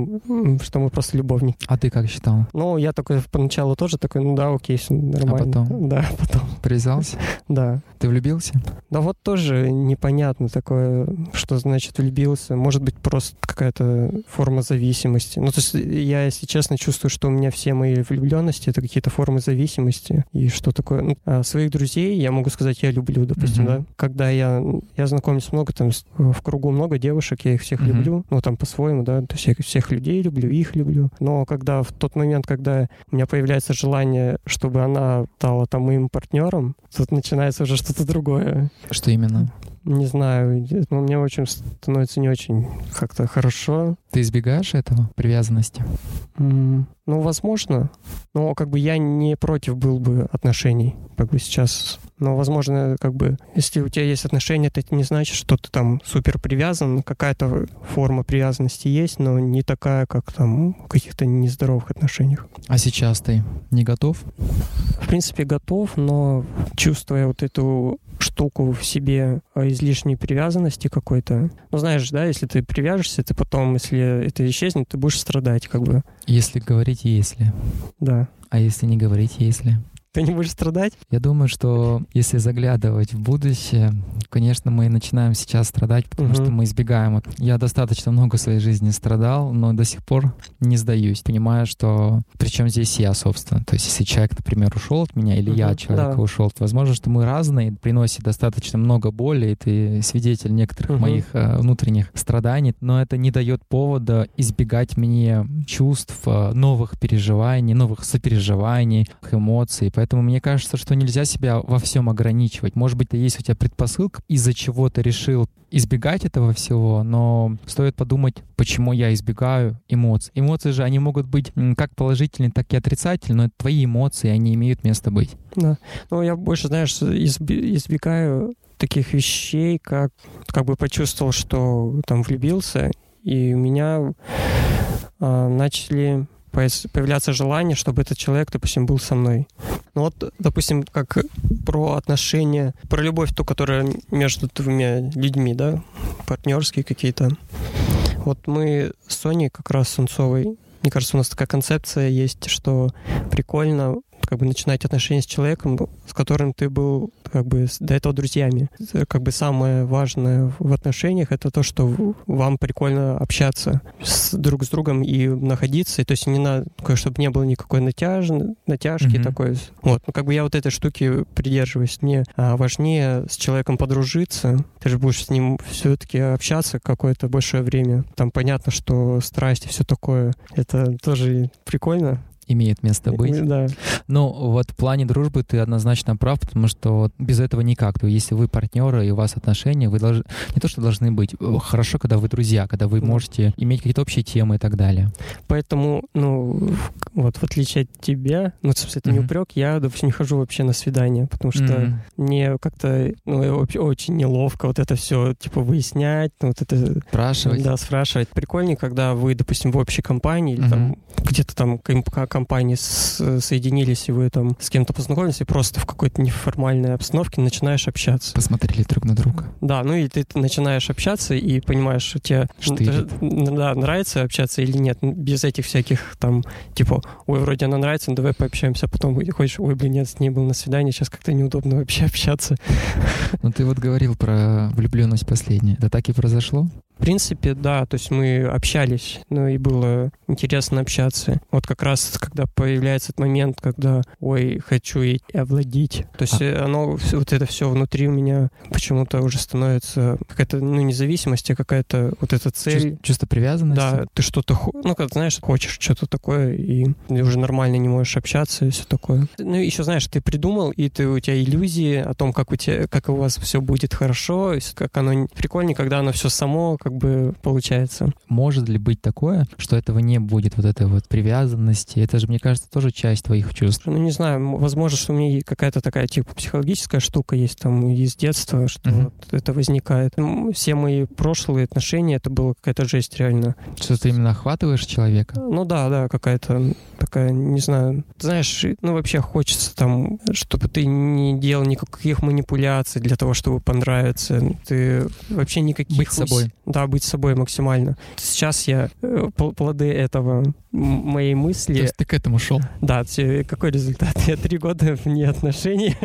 что мы просто любовники. А ты как считал? Ну, я такой поначалу тоже такой, ну да, окей, все нормально. потом? Да, потом, Привязался? да. Ты влюбился? Да вот тоже непонятно такое, что значит влюбился. Может быть, просто какая-то форма зависимости. Ну, то есть я, если честно, чувствую, что у меня все мои влюбленности — это какие-то формы зависимости. И что такое... Ну, а своих друзей я могу сказать, я люблю, допустим, Мгм. да. Когда я... Я знакомлюсь много, там, в кругу много девушек, я их всех Мгм. люблю. Ну, там, по-своему, да. То есть я всех людей люблю, их люблю. Но когда в тот момент, когда у меня появляется желание, чтобы она стала там моим партнером, тут начинается уже что-то другое. Что именно? Не знаю, но мне очень становится не очень как-то хорошо. Ты избегаешь этого, привязанности? М, Ну, возможно. Но как бы я не против был бы отношений, как бы сейчас. Но, возможно, как бы, если у тебя есть отношения, это не значит, что ты там супер привязан. Какая-то форма привязанности есть, но не такая, как там в каких-то нездоровых отношениях. А сейчас ты не готов? В принципе, готов, но чувствуя вот эту штуку в себе о излишней привязанности какой-то. Ну, знаешь, да, если ты привяжешься, ты потом, если это исчезнет, ты будешь страдать, как бы. Если говорить «если». Да. А если не говорить «если»? Ты не будешь страдать? Я думаю, что если заглядывать в будущее, конечно, мы начинаем сейчас страдать, потому Мгм. что мы избегаем. Я достаточно много в своей жизни страдал, но до сих пор не сдаюсь. Понимаю, что... Причем здесь я, собственно. То есть если человек, например, ушел от меня, или я Мгм, от человека да. ушел, то возможно, что мы разные, приносит достаточно много боли, и ты свидетель некоторых Мгм. моих э, внутренних страданий, но это не дает повода избегать мне чувств, э, новых переживаний, новых сопереживаний, эмоций. Поэтому мне кажется, что нельзя себя во всем ограничивать. Может быть, есть у тебя предпосылка, из-за чего ты решил избегать этого всего, но стоит подумать, почему я избегаю эмоций. Эмоции же, они могут быть как положительные, так и отрицательные, но это твои эмоции, они имеют место быть. Да. Ну, я больше, знаешь, избегаю таких вещей, как как бы почувствовал, что там влюбился, и у меня а, начали появляться желание, чтобы этот человек, допустим, был со мной. Ну вот, допустим, как про отношения, про любовь, ту, которая между двумя людьми, да, партнерские какие-то. Вот мы с Соней как раз Сунцовой, мне кажется, у нас такая концепция есть, что прикольно как бы начинать отношения с человеком, с которым ты был как бы до этого друзьями. Как бы самое важное в отношениях это то, что вам прикольно общаться с друг с другом и находиться. И То есть не надо, чтобы не было никакой натяж, натяжки Мгм. такой. Вот, ну как бы я вот этой штуки придерживаюсь. Мне а, важнее с человеком подружиться. Ты же будешь с ним все-таки общаться какое-то большое время. Там понятно, что страсть и все такое. Это тоже прикольно. Имеет место быть. Да. Ну, вот в плане дружбы ты однозначно прав, потому что вот без этого никак. То есть, если вы партнеры и у вас отношения, вы должны не то, что должны быть э, хорошо, когда вы друзья, когда вы можете иметь какие-то общие темы и так далее. Поэтому, ну, вот в отличие от тебя, ну, смысле, это не упрек, я, допустим, не хожу вообще на свидание, потому что Мгм. мне как-то ну, очень неловко вот это все, типа, выяснять, ну, вот это, спрашивать. да, спрашивать. Прикольнее, когда вы, допустим, в общей компании или там где-то там компании соединились, и вы там с кем-то познакомились, и просто в какой-то неформальной обстановке начинаешь общаться. Посмотрели друг на друга. Да, ну и ты начинаешь общаться и понимаешь, что тебе Штырит. да, нравится общаться или нет, без этих всяких там, типа, ой, вроде она нравится, ну давай пообщаемся, а потом хочешь, ой, блин, нет, с ней был на свидании, сейчас как-то неудобно вообще общаться. Ну, ты вот говорил про влюбленность последняя. Это так и произошло? В принципе, да, то есть мы общались, ну и было интересно общаться. Вот как раз, когда появляется этот момент, когда, ой, хочу ей овладеть. То есть А- э, оно, вот это все внутри у меня почему-то уже становится какая-то, ну, независимость, а какая-то вот эта цель. Чувство, чувство привязанности? Да, ты что-то, ну, как знаешь, хочешь что-то такое, и уже нормально не можешь общаться и все такое. Ну, еще, знаешь, ты придумал, и ты, у тебя иллюзии о том, как у тебя, как у вас все будет хорошо, и как оно не- прикольнее, когда оно все само как бы получается. Может ли быть такое, что этого не будет, вот этой вот привязанности? Это же, мне кажется, тоже часть твоих чувств. Ну, не знаю, возможно, что у меня какая-то такая, типа, психологическая штука есть там из детства, что Мгм. вот это возникает. Все мои прошлые отношения, это была какая-то жесть реально. Что ты именно охватываешь человека? Ну да, да, какая-то такая, не знаю, знаешь, ну вообще хочется там, чтобы ты не делал никаких манипуляций для того, чтобы понравиться. Ты вообще никаких... Быть собой. Да, быть собой максимально. Сейчас я э, плоды этого моей мысли... То есть ты к этому шел? Да, какой результат? Я три года вне отношений.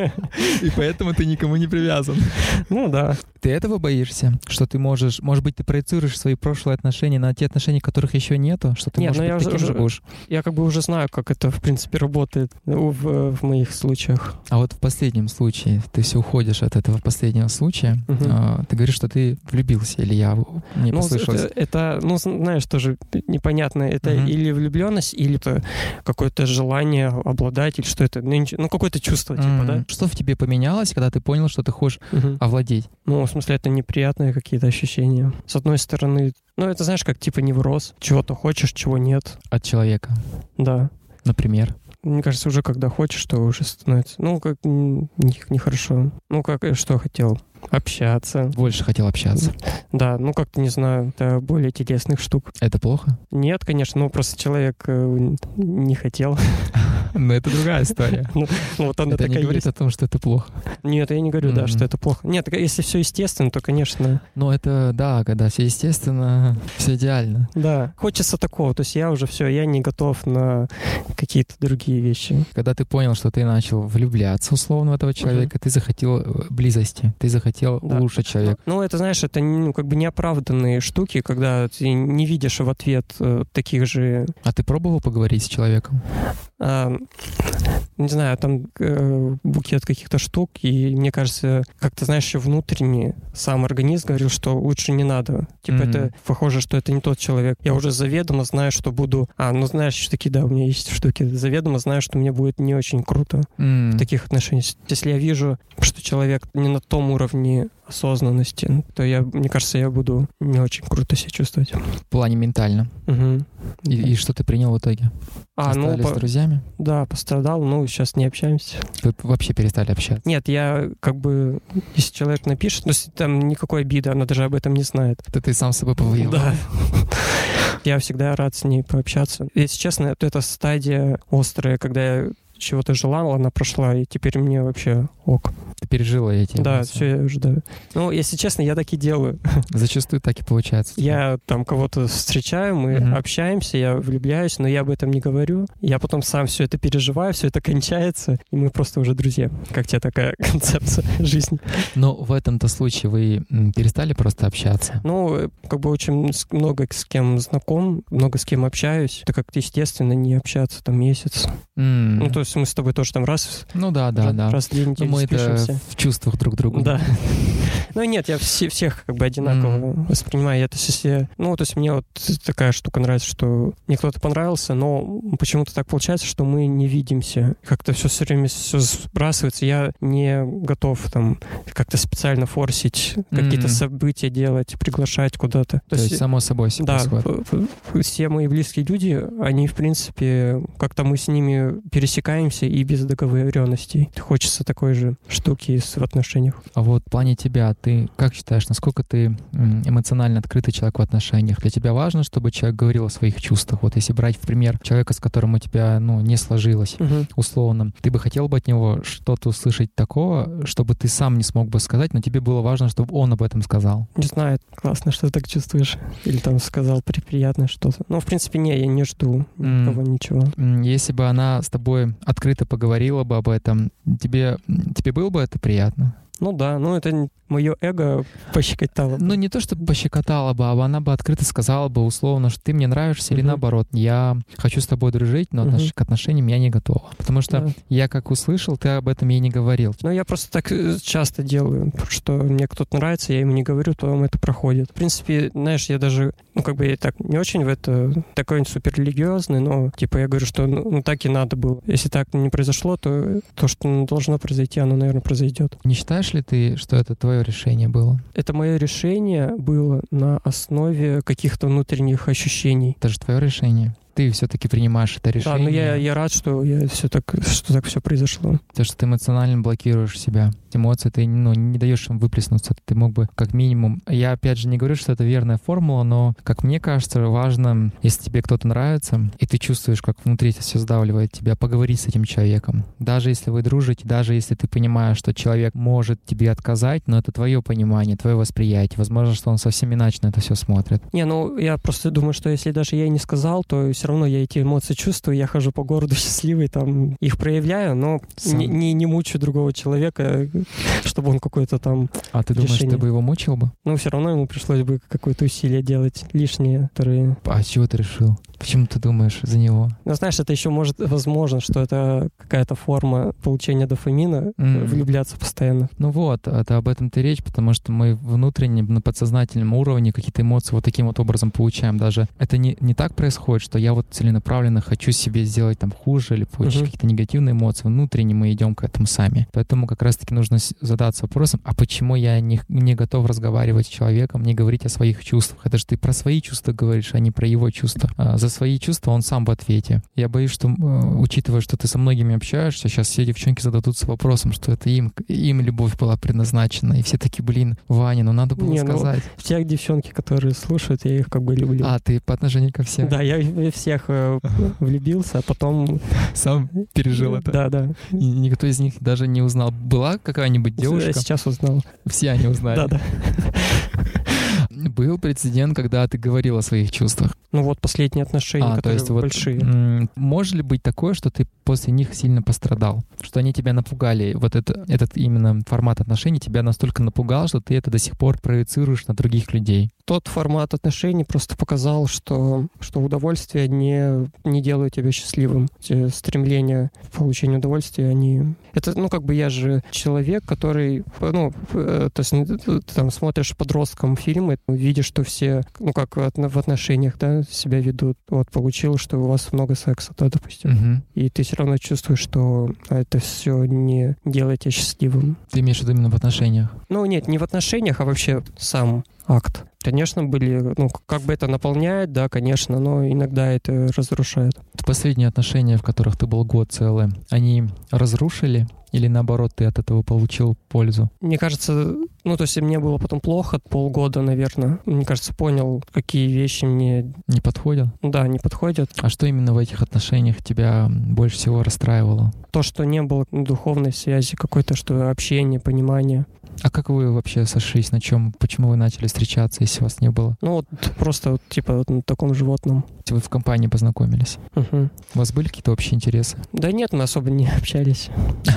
И поэтому ты никому не привязан. Ну да. Ты этого боишься? Что ты можешь... Может быть, ты проецируешь свои прошлые отношения на те отношения, которых еще нету? Что ты, Нет, может ну быть, я таким уже, же будешь? Я как бы уже знаю, как это, в принципе, работает в, в моих случаях. А вот в последнем случае, ты все уходишь от этого последнего случая, угу. ты говоришь, что ты влюбился, или я не ну, послышалось? Это, ну, знаешь, тоже непонятно. Это угу. или влюбленность, или это какое-то желание обладать, или что это? Ну, ну какое-то чувство, типа, mm. да? Что в тебе поменялось, когда ты понял, что ты хочешь угу. овладеть? Ну, в смысле, это неприятные какие-то ощущения. С одной стороны, ну, это, знаешь, как типа невроз. Чего-то хочешь, чего нет. От человека? Да. Например? Мне кажется, уже когда хочешь, то уже становится, ну, как нехорошо. Не ну, как, э, что хотел? Общаться. Больше хотел общаться. Да, ну как-то не знаю, это более телесных штук. Это плохо? Нет, конечно, ну просто человек э, не хотел. Но это другая история. Ну, ну, вот она это не говорит о том, что это плохо. Нет, я не говорю, да, что это плохо. Нет, если все естественно, то, конечно... Ну, это, да, когда все естественно, все идеально. Да, хочется такого. То есть я уже все, я не готов на какие-то другие вещи. Когда ты понял, что ты начал влюбляться условно в этого человека, ты захотел э, близости, ты захотел улучшить человека. Ну, это, знаешь, это ну, как бы неоправданные штуки, когда ты не видишь в ответ э, таких же... А ты пробовал поговорить с человеком? А, не знаю, там э, букет каких-то штук, и мне кажется, как ты знаешь, еще внутренне сам организм говорил, что лучше не надо. Типа mm-hmm. это похоже, что это не тот человек. Я уже заведомо знаю, что буду... А, ну знаешь, такие, да, у меня есть штуки. Заведомо знаю, что мне будет не очень круто mm-hmm. в таких отношениях. Если я вижу, что человек не на том уровне осознанности, то я, мне кажется, я буду не очень круто себя чувствовать. В плане ментально. Угу. И, и что ты принял в итоге? А, Остались ну, с друзьями? Да, пострадал, ну, сейчас не общаемся. Вы вообще перестали общаться? Нет, я как бы, если человек напишет, ну, там никакой обиды, она даже об этом не знает. Это ты сам с собой повоевал? Да. Я всегда рад с ней пообщаться. Если честно, вот эта стадия острая, когда я чего-то желала, она прошла, и теперь мне вообще ок. Ты пережила эти Да, эмоции. все, я уже, да. Ну, если честно, я так и делаю. Зачастую так и получается. Я там кого-то встречаю, мы угу. общаемся, я влюбляюсь, но я об этом не говорю. Я потом сам все это переживаю, все это кончается, и мы просто уже друзья. Как тебе такая концепция жизни? Но в этом-то случае вы перестали просто общаться? Ну, как бы очень много с кем знаком, много с кем общаюсь. Это как-то естественно не общаться там месяц. Mm. Ну, то есть мы с тобой тоже там раз... Ну да, да, да. Раз в две недели мы. Это в чувствах друг к другу. Да. Ну нет, я все, всех как бы одинаково mm. воспринимаю. Я, то есть, я, ну, то есть мне вот такая штука нравится, что мне кто-то понравился, но почему-то так получается, что мы не видимся. Как-то все все время все сбрасывается. Я не готов там как-то специально форсить, какие-то события делать, приглашать куда-то. То, то есть, есть само собой все Да, все мои близкие люди, они, в принципе, как-то мы с ними пересекаемся и без договоренностей. Хочется такой же штуки в отношениях. А вот в плане тебя, ты как считаешь, насколько ты эмоционально открытый человек в отношениях? Для тебя важно, чтобы человек говорил о своих чувствах? Вот если брать в пример человека, с которым у тебя, ну, не сложилось, угу. условно, ты бы хотел бы от него что-то услышать такого, чтобы ты сам не смог бы сказать, но тебе было важно, чтобы он об этом сказал? Не знаю, классно, что ты так чувствуешь. Или там сказал приятно что-то. Ну, в принципе, не, я не жду никого mm. ничего. Если бы она с тобой открыто поговорила бы об этом, тебе, тебе было бы это приятно? Ну да, ну это мое эго пощекотало. Ну, не то, чтобы пощекотало бы, а она бы открыто сказала бы условно, что ты мне нравишься, uh-huh. или наоборот, я хочу с тобой дружить, но uh-huh. к отношениям я не готова. Потому что да. я как услышал, ты об этом ей не говорил. Ну, я просто так э, часто делаю, что мне кто-то нравится, я ему не говорю, потом это проходит. В принципе, знаешь, я даже, ну, как бы я так не очень в это такой супер религиозный, но, типа, я говорю, что ну, ну так и надо было. Если так не произошло, то то, что должно произойти, оно, наверное, произойдет. Не считаешь ли ты, что это твое решение было? Это мое решение было на основе каких-то внутренних ощущений. Это же твое решение ты все-таки принимаешь это решение. Да, но я, я рад, что я все так, что так все произошло. То, что ты эмоционально блокируешь себя. Есть эмоции, ты ну, не даешь им выплеснуться. Ты мог бы как минимум... Я опять же не говорю, что это верная формула, но, как мне кажется, важно, если тебе кто-то нравится, и ты чувствуешь, как внутри это все сдавливает тебя, поговорить с этим человеком. Даже если вы дружите, даже если ты понимаешь, что человек может тебе отказать, но это твое понимание, твое восприятие. Возможно, что он совсем иначе на это все смотрит. Не, ну я просто думаю, что если даже я и не сказал, то все равно я эти эмоции чувствую, я хожу по городу счастливый, там их проявляю, но Сам. не, не, не мучаю другого человека, чтобы он какой-то там... А ты думаешь, Решение. ты бы его мучил бы? Ну, все равно ему пришлось бы какое-то усилие делать лишнее, которые... А с чего ты решил? Почему ты думаешь за него? Ну, знаешь, это еще может, возможно, что это какая-то форма получения дофамина, М. влюбляться постоянно. Ну вот, это об этом-то и речь, потому что мы внутренне, на подсознательном уровне какие-то эмоции вот таким вот образом получаем. Даже это не, не так происходит, что я вот целенаправленно хочу себе сделать там хуже или получить Мгм. какие-то негативные эмоции. Внутренне мы идем к этому сами. Поэтому как раз-таки нужно с- задаться вопросом, а почему я не, не готов разговаривать с человеком, не говорить о своих чувствах? Это же ты про свои чувства говоришь, а не про его чувства. А за свои чувства он сам в ответе. Я боюсь, что, э, учитывая, что ты со многими общаешься, сейчас все девчонки зададутся вопросом, что это им, им любовь была предназначена. И все такие, блин, Ваня, ну надо было Не, ну, сказать. Всех девчонки, которые слушают, я их как бы люблю. А, ты по отношению ко всем Да, я всех э, влюбился, а потом... сам пережил это. Да, да. И никто из них даже не узнал. Была какая-нибудь девушка? Сейчас узнал. Все они узнали. Да, да. Был прецедент, когда ты говорил о своих чувствах. Ну вот последние отношения, А, то которые есть вот большие. м, может ли быть такое, что ты после них сильно пострадал? Что они тебя напугали? Вот это, этот именно формат отношений тебя настолько напугал, что ты это до сих пор проецируешь на других людей. Тот формат отношений просто показал, что, что удовольствие не, не делает тебя счастливым. Эти стремления к получению удовольствия, они... Это, ну, как бы я же человек, который, ну, э, то есть ну, ты там смотришь подросткам фильмы, видишь, что все, ну, как в отно- в отношениях, да, себя ведут. Вот, получилось, что у вас много секса, да, допустим. Мгм. И ты все равно чувствуешь, что это все не делает тебя счастливым. Ты имеешь в виду именно в отношениях? Ну, нет, не в отношениях, а вообще сам акт. Конечно, были, ну, как бы это наполняет, да, конечно, но иногда это разрушает. Последние отношения, в которых ты был год целый, они разрушили или наоборот ты от этого получил пользу? Мне кажется, ну, то есть мне было потом плохо полгода, наверное. Мне кажется, понял, какие вещи мне, Не подходят? да, не подходят. А что именно в этих отношениях тебя больше всего расстраивало? То, что не было духовной связи какой-то, что общение, понимание. А как вы вообще сошлись? На чем? Почему вы начали встречаться, если вас не было? Ну, вот просто, вот, типа, вот на таком животном. Вы в компании познакомились. Мгм. У вас были какие-то общие интересы? Да нет, мы особо не общались.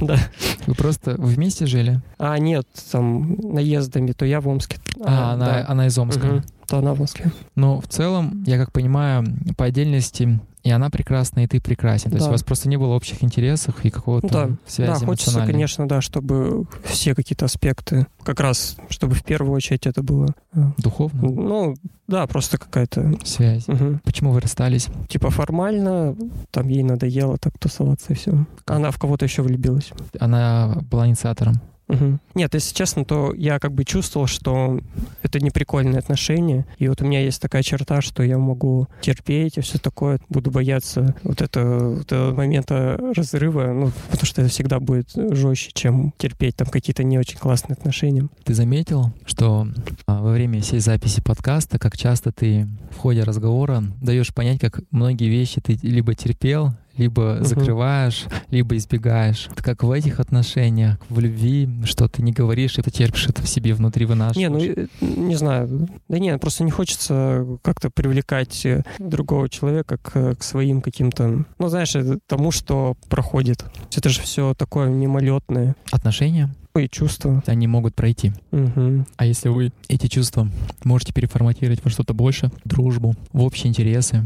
Да. Вы просто вместе жили? А, нет, там, наездами, то я в Омске. А, она, да. она из Омска. Мгм. То она в Омске. Но в целом, я как понимаю, по отдельности и она прекрасна, и ты прекрасен. То есть Да. у вас просто не было общих интересов и какого-то Ну да, связи да, хочется, конечно, да, чтобы все какие-то аспекты, как раз, чтобы в первую очередь это было. э, Духовно? Ну, да, просто какая-то... Связь. мгм. Почему вы расстались? Типа формально, там ей надоело так тусоваться и все. Она в кого-то еще влюбилась. Она была инициатором. Мгм. Нет, если честно, то я как бы чувствовал, что это не прикольные отношения. И вот у меня есть такая черта, что я могу терпеть и все такое. Буду бояться вот, это, вот этого момента разрыва, ну, потому что это всегда будет жестче, чем терпеть там какие-то не очень классные отношения. Ты заметил, что а, во время всей записи подкаста, как часто ты в ходе разговора даешь понять, как многие вещи ты либо терпел, либо Мгм. закрываешь, либо избегаешь. Это как в этих отношениях, в любви, что ты не говоришь, и ты терпишь это в себе внутри Не, ну, вынашиваешь. э, не знаю. Да не, просто не хочется как-то привлекать э, другого человека к, к своим каким-то, ну, знаешь, э, тому, что проходит. Это же все такое мимолетное. Отношения, И чувства. они могут пройти. Мгм. А если вы эти чувства можете переформатировать во что-то больше, дружбу, в общие интересы,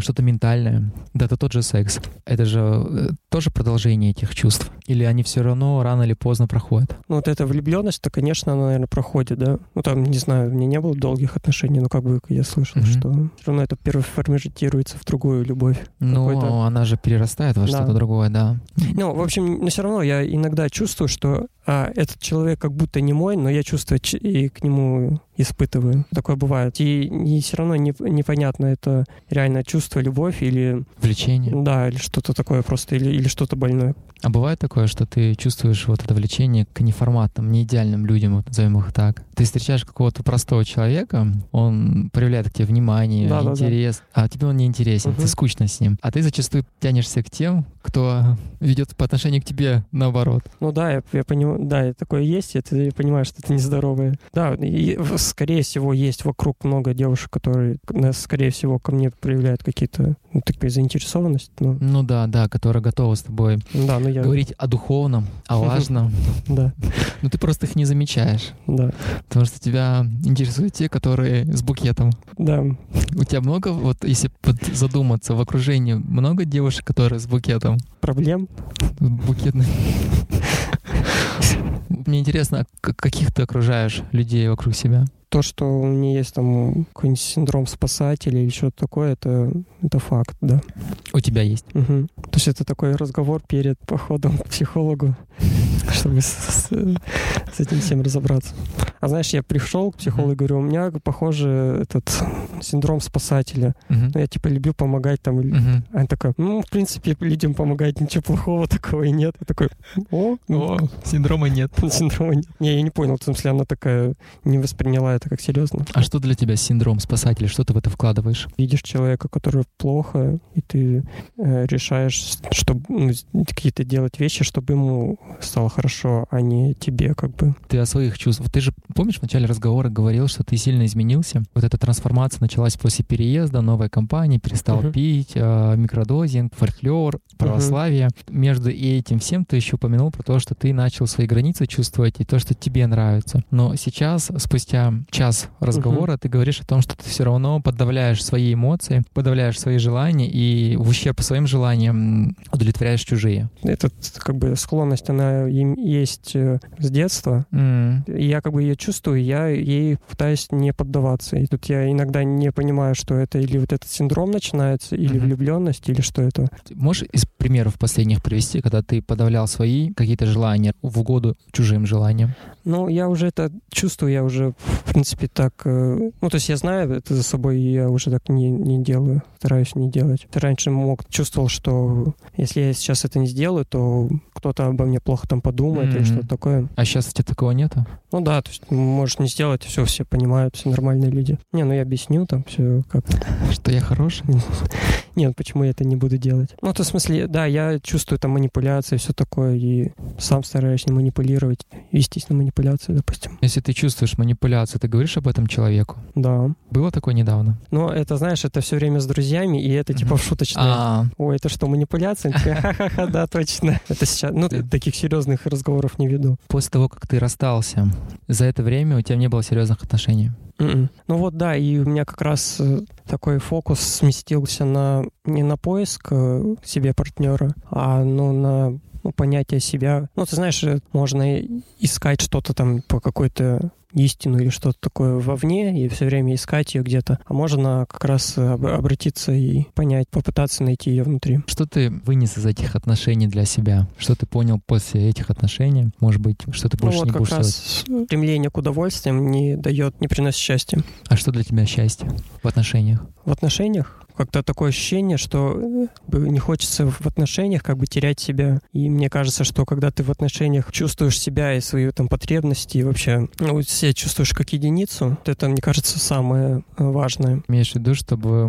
что-то ментальное, да это тот же секс. Это же э, тоже продолжение этих чувств. Или они все равно рано или поздно проходят? Ну, вот эта влюбленность, то, конечно, она, наверное, проходит, да. Ну, там, не знаю, у меня не было долгих отношений, но как бы я слышал, Мгм. что все равно это переформатируется в другую любовь. Ну, она же перерастает во Да. что-то другое, да. Ну, в общем, но все равно я иногда чувствую, что этот человек как будто не мой, но я чувствую и к нему испытываю. Такое бывает. И, и все равно не, непонятно, это реально чувство, любовь или... Влечение. Да, или что-то такое просто, или, или что-то больное. А бывает такое, что ты чувствуешь вот это влечение к неформатным, неидеальным людям, вот назовем их так. Ты встречаешь какого-то простого человека, он проявляет к тебе внимание, Да, да, да. интерес, а тебе он не интересен, Мгм. ты скучно с ним. А ты зачастую тянешься к тем, кто ведет по отношению к тебе наоборот. Ну да, я, я понимаю, да, и такое есть, это я понимаю, что это нездоровое. Да, и в- скорее всего есть вокруг много девушек, которые, скорее всего, ко мне проявляют какие-то ну, такие заинтересованность. Ну, Ну да, да, которые готовы с тобой да, ну я, говорить о духовном, о важном. да, Но ты просто их не замечаешь, да, потому что тебя интересуют те, которые с букетом. да. У тебя много, вот если задуматься, в окружении много девушек, которые с букетом? Проблем? Букетный. Мне интересно, а каких ты окружаешь людей вокруг себя? То, что у меня есть там какой-нибудь синдром спасателя или что-то такое, это, это факт, да. У тебя есть. Мгм. То есть это такой разговор перед походом к психологу, чтобы с, этим всем разобраться. А знаешь, я пришел к психологу и говорю, у меня, похоже, этот синдром спасателя. Ну, я типа люблю помогать там. А он такой, ну, в принципе, людям помогать ничего плохого такого и нет. Я такой, о, О, синдрома нет. синдрома нет. Не, я не понял, в смысле, она такая не восприняла это как серьезно. А что для тебя синдром спасателя? Что ты в это вкладываешь? видишь человека, который плохо, и ты э, решаешь, чтобы ну, какие-то делать вещи, чтобы ему стало хорошо, а не тебе, как бы. Ты о своих чувствах. Ты же, помнишь, в начале разговора говорил, что ты сильно изменился. Вот эта трансформация началась после переезда, новая компания, перестал Мгм. пить, э, микродозинг, фольклор, православие. Между этим всем ты еще упомянул про то, что ты начал свои границы чувствовать и то, что тебе нравится. Но сейчас, спустя час разговора, ты говоришь о том, что ты все равно подавляешь свои эмоции, подавляешь свои желания и в ущерб своим желаниям удовлетворяешь чужие. Эта как бы склонность, она им есть э, с детства. И я как бы ее чувствую, я ей пытаюсь не поддаваться. И тут я иногда не понимаю, что это или вот этот синдром начинается, или Мгм. влюбленность, или что это. Можешь из примеров последних привести, когда ты подавлял свои какие-то желания в угоду чужим желаниям? Ну, я уже это чувствую, я уже, принципе, так... э, Ну, то есть я знаю это за собой, и я уже так не, не делаю, стараюсь не делать. Ты раньше мог, чувствовал, что если я сейчас это не сделаю, то кто-то обо мне плохо там подумает или Мгм. что-то такое. А сейчас у тебя такого нету? Ну да, то есть можешь не сделать, все, все понимают, все нормальные люди. Не, ну я объясню там все как... Что я хороший? Нет, почему я это не буду делать? Ну, то в смысле, да, я чувствую там манипуляции, все такое, и сам стараюсь не манипулировать, вестись на манипуляции, допустим. Если ты чувствуешь манипуляцию, ты говоришь об этом человеку? Да. Было такое недавно? Но это, знаешь, это все время с друзьями, и это типа шуточное. А, Ой, это что, манипуляция? Ха-ха-ха, да, точно. Это сейчас, ну, таких серьезных разговоров не веду. после того, как ты расстался, за это время у тебя не было серьезных отношений? Мгм. Ну вот, да, и у меня как раз э, такой фокус сместился на не на поиск э, себе партнера, а ну на ну, понятие себя. Ну, ты знаешь, э, можно искать что-то там по какой-то истину или что-то такое вовне и все время искать ее где-то. А можно как раз э, об- обратиться и понять, попытаться найти ее внутри. Что ты вынес из этих отношений для себя? Что ты понял после этих отношений? Может быть, что ты Ну больше вот не как будешь делать? раз стремление к удовольствиям не дает, не приносит счастья. А что для тебя счастье в отношениях? В отношениях как-то такое ощущение, что э, не хочется в отношениях как бы терять себя. И мне кажется, что когда ты в отношениях чувствуешь себя и свои там потребности, и вообще ну, себя чувствуешь как единицу, это, мне кажется, самое э, важное. Имеешь в виду, чтобы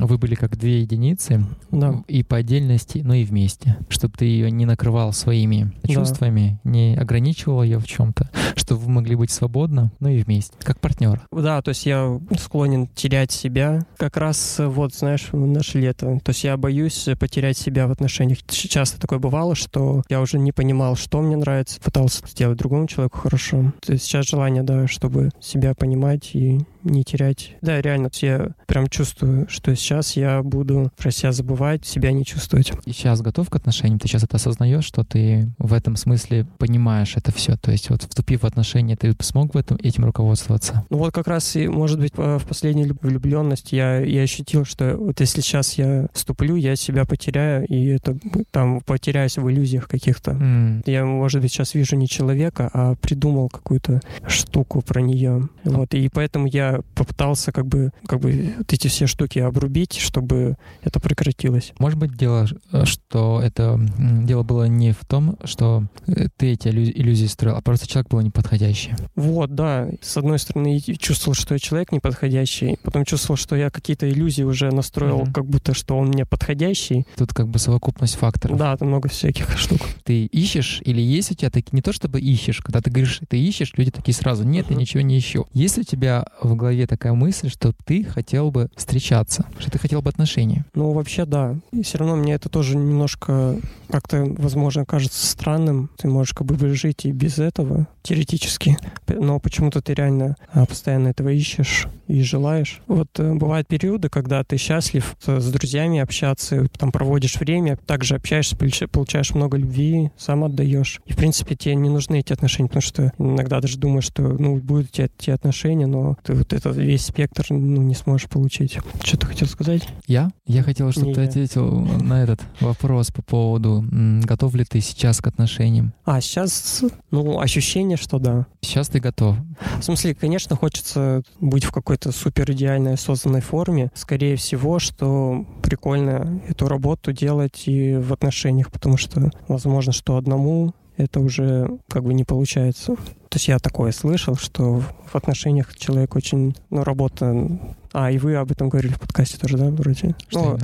вы были как две единицы, Да. и по отдельности, но и вместе. Чтобы ты ее не накрывал своими Да. чувствами, не ограничивал ее в чем-то, чтобы вы могли быть свободно, но и вместе, как партнер. Да, то есть я склонен терять себя. Как раз э, вот, знаешь, в наше лето. То есть я боюсь э, потерять себя в отношениях. Часто такое бывало, что я уже не понимал, что мне нравится, пытался сделать другому человеку хорошо. То есть сейчас желание, да, чтобы себя понимать и не терять. Да, реально, я прям чувствую, что сейчас я буду про себя забывать, себя не чувствовать. И сейчас готов к отношениям? Ты сейчас это осознаешь, что ты в этом смысле понимаешь это все? То есть вот вступив в отношения, ты смог в этом этим руководствоваться? Ну вот как раз и, может быть, в последней влюбленности я, я ощутил, что вот если сейчас я вступлю, я себя потеряю, и это там потеряюсь в иллюзиях каких-то. Mm. Я, может быть, сейчас вижу не человека, а придумал какую-то штуку про нее. Вот, и поэтому я попытался как бы, как бы вот эти все штуки обрубить, чтобы это прекратилось. Может быть, дело, что это дело было не в том, что э, ты эти иллюзии строил, а просто человек был неподходящий. Вот, да. С одной стороны, чувствовал, что я человек неподходящий, потом чувствовал, что я какие-то иллюзии уже настроил, mm-hmm. как будто что он мне подходящий. Тут как бы совокупность факторов. Да, там много всяких штук. Ты ищешь или есть у тебя такие, не то чтобы ищешь, когда ты говоришь, ты ищешь, люди такие сразу, нет, uh-huh. я ничего не ищу. Есть у тебя в голове такая мысль, что ты хотел бы встречаться, что ты хотел бы отношения? Ну, вообще, да. И все равно мне это тоже немножко как-то, возможно, кажется странным. Ты можешь как бы жить и без этого, теоретически. Но почему-то ты реально а, постоянно этого ищешь и желаешь. Вот э, бывают периоды, когда ты счастлив с друзьями общаться, там проводишь время, также общаешься, получаешь много любви, сам отдаешь. И, в принципе, тебе не нужны эти отношения, потому что иногда даже думаешь, что, ну, будут у эти отношения, но ты вот этот весь спектр, ну, не сможешь получить. Что ты хотел сказать? Я? Я хотел, чтобы не ты я. ответил на этот вопрос по поводу, готов ли ты сейчас к отношениям? А, сейчас, ну, ощущение, что да. Сейчас ты готов. В смысле, конечно, хочется быть в какой-то супер идеальной созданной форме. Скорее всего, что прикольно эту работу делать и в отношениях, потому что возможно, что одному это уже как бы не получается. То есть я такое слышал, что в отношениях человек очень, ну, работа а, и вы об этом говорили в подкасте тоже, да, вроде? Что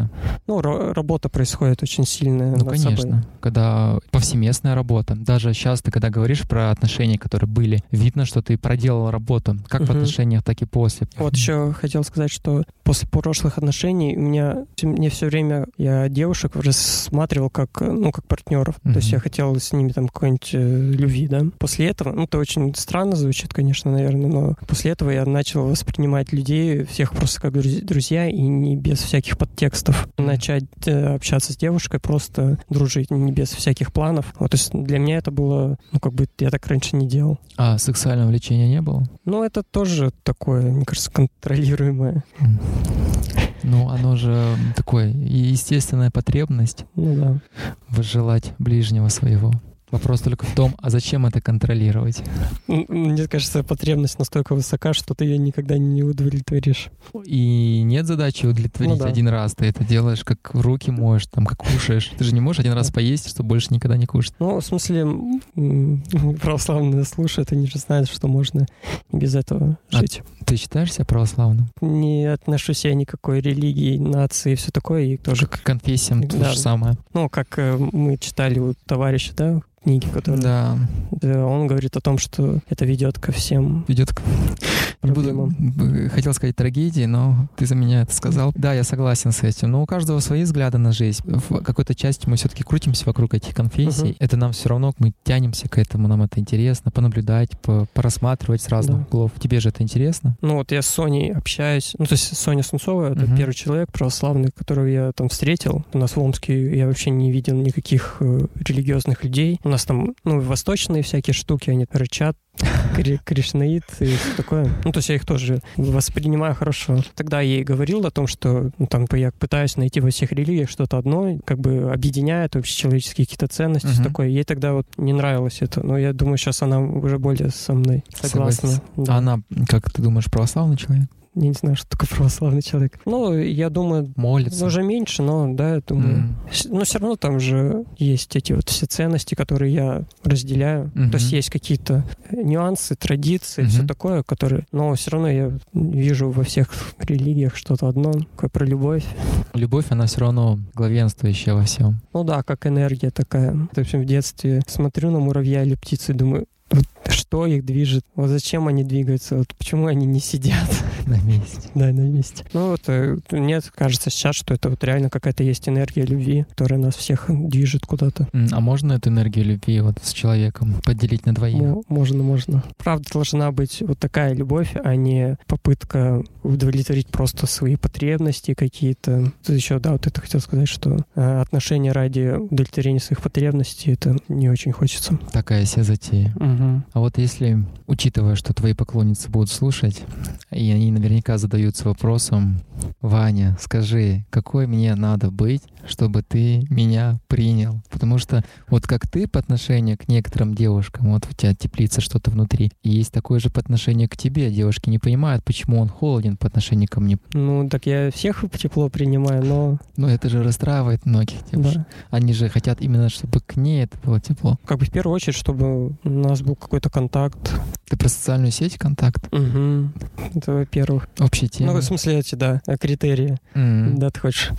ну, ну, работа происходит очень сильная Ну, конечно. Собой. Когда повсеместная работа. Даже сейчас ты, когда говоришь про отношения, которые были, видно, что ты проделал работу. Как угу. в отношениях, так и после. Вот еще хотел сказать, что после прошлых отношений у меня, мне все время, я девушек рассматривал как, ну, как партнеров. Угу. То есть я хотел с ними там какой-нибудь э, любви, да. После этого, ну, это очень странно звучит, конечно, наверное, но после этого я начал воспринимать людей всех просто как друзья и не без всяких подтекстов. Начать э, общаться с девушкой, просто дружить, не без всяких планов. Вот, то есть для меня это было, ну, как бы я так раньше не делал. А сексуального влечения не было? Ну, это тоже такое, мне кажется, контролируемое. Ну, оно же такое естественная потребность. Ну да. Возжелать ближнего своего. Вопрос только в том, а зачем это контролировать? Мне кажется, потребность настолько высока, что ты ее никогда не удовлетворишь. И нет задачи удовлетворить ну, да. один раз. Ты это делаешь, как руки моешь, там, как кушаешь. Ты же не можешь один раз поесть, чтобы больше никогда не кушать. Ну, в смысле, православные слушают, они же знают, что можно без этого а жить. А ты считаешь себя православным? Не отношусь я никакой религии, нации и все такое. И тоже к конфессиям да. то же самое. Ну, как э, мы читали у товарища, да, книги, которые... Да. да. Он говорит о том, что это ведет ко всем... Ведет к... Не буду, хотел сказать трагедии, но ты за меня это сказал. Да, я согласен с этим. Но у каждого свои взгляды на жизнь. В какой-то части мы все-таки крутимся вокруг этих конфессий. Uh-huh. Это нам все равно, мы тянемся к этому, нам это интересно, понаблюдать, по, порассматривать с разных да. углов. Тебе же это интересно? Ну вот я с Соней общаюсь. Ну то есть Соня Сунцова — это uh-huh. первый человек православный, которого я там встретил. У нас в Омске я вообще не видел никаких э, религиозных людей. У нас там, ну, восточные всякие штуки, они рычат, кришнаит и все такое. Ну, то есть я их тоже воспринимаю хорошо. Тогда я ей говорил о том, что ну, там я пытаюсь найти во всех религиях что-то одно, как бы объединяет общечеловеческие какие-то ценности, uh-huh. такое. Ей тогда вот не нравилось это. Но я думаю, сейчас она уже более со мной согласна. Да. А она, как ты думаешь, православный человек? Я не знаю, что такое православный человек. Ну, я думаю... Молится. Уже меньше, но, да, я думаю... Mm. Но все равно там же есть эти вот все ценности, которые я разделяю. Mm-hmm. То есть есть какие-то нюансы, традиции, mm-hmm. все такое, которые... Но все равно я вижу во всех религиях что-то одно, как про любовь. Любовь, она все равно главенствующая во всем. Ну да, как энергия такая. В общем, в детстве смотрю на муравья или птицы и думаю, вот что их движет, вот зачем они двигаются, вот почему они не сидят, На месте. Да, на месте. Ну вот э, мне кажется сейчас, что это вот реально какая-то есть энергия любви, которая нас всех движет куда-то. А можно эту энергию любви вот с человеком поделить на двоих? Мо- Можно, можно. Правда, должна быть вот такая любовь, а не попытка удовлетворить просто свои потребности какие-то. Тут еще, да, вот это хотел сказать, что э, отношения ради удовлетворения своих потребностей, это не очень хочется. Такая себе затея. Мгм. А вот если, учитывая, что твои поклонницы будут слушать, и они наверняка задаются вопросом, Ваня, скажи, какой мне надо быть, чтобы ты меня принял? Потому что вот как ты по отношению к некоторым девушкам, вот у тебя теплится что-то внутри, и есть такое же по отношению к тебе. Девушки не понимают, почему он холоден по отношению ко мне. Ну, так я всех тепло принимаю, но Но это же расстраивает многих девушек. да. Они же хотят именно, чтобы к ней это было тепло. Как бы в первую очередь, чтобы у нас был какой-то контакт. Ты про социальную сеть контакт? Угу. Это во-первых. Общая тема? Ну, в смысле, эти, да, критерии. М. Да, ты хочешь.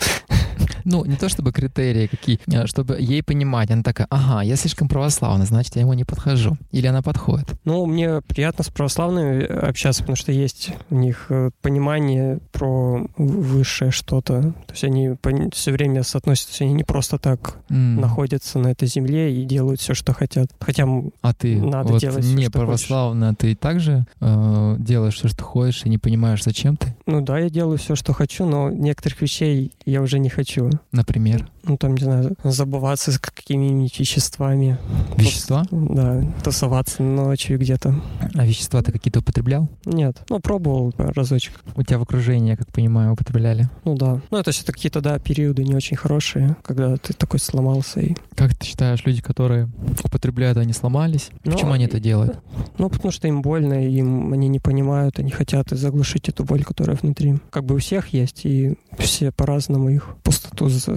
Ну, не то чтобы критерии какие, а чтобы ей понимать. Она такая, ага, я слишком православна, значит, я ему не подхожу. Или она подходит. Ну, мне приятно с православными общаться, потому что есть у них э, понимание про высшее что-то. То есть они все время соотносятся, они не просто так М. находятся на этой земле и делают все, что хотят. Хотя А ты Надо вот делать не что православна, ты также э, делаешь все, что хочешь, и не понимаешь, зачем ты, Ну да, я делаю все, что хочу, но некоторых вещей я уже не хочу. например, например? Ну там, не знаю, забываться с какими-нибудь веществами. вещества? Да, тусоваться ночью где-то. А вещества ты какие-то употреблял? Нет, ну пробовал разочек. У тебя в окружении, я как понимаю, употребляли. Ну да. Ну это все какие-то, да, периоды не очень хорошие, когда ты такой сломался. И... Как ты считаешь, люди, которые употребляют, они сломались? Ну, Почему они это делают? Ну, потому что им больно, им они не понимают, они хотят заглушить эту боль, которая внутри. Как бы у всех есть, и все по-разному их пустоту за-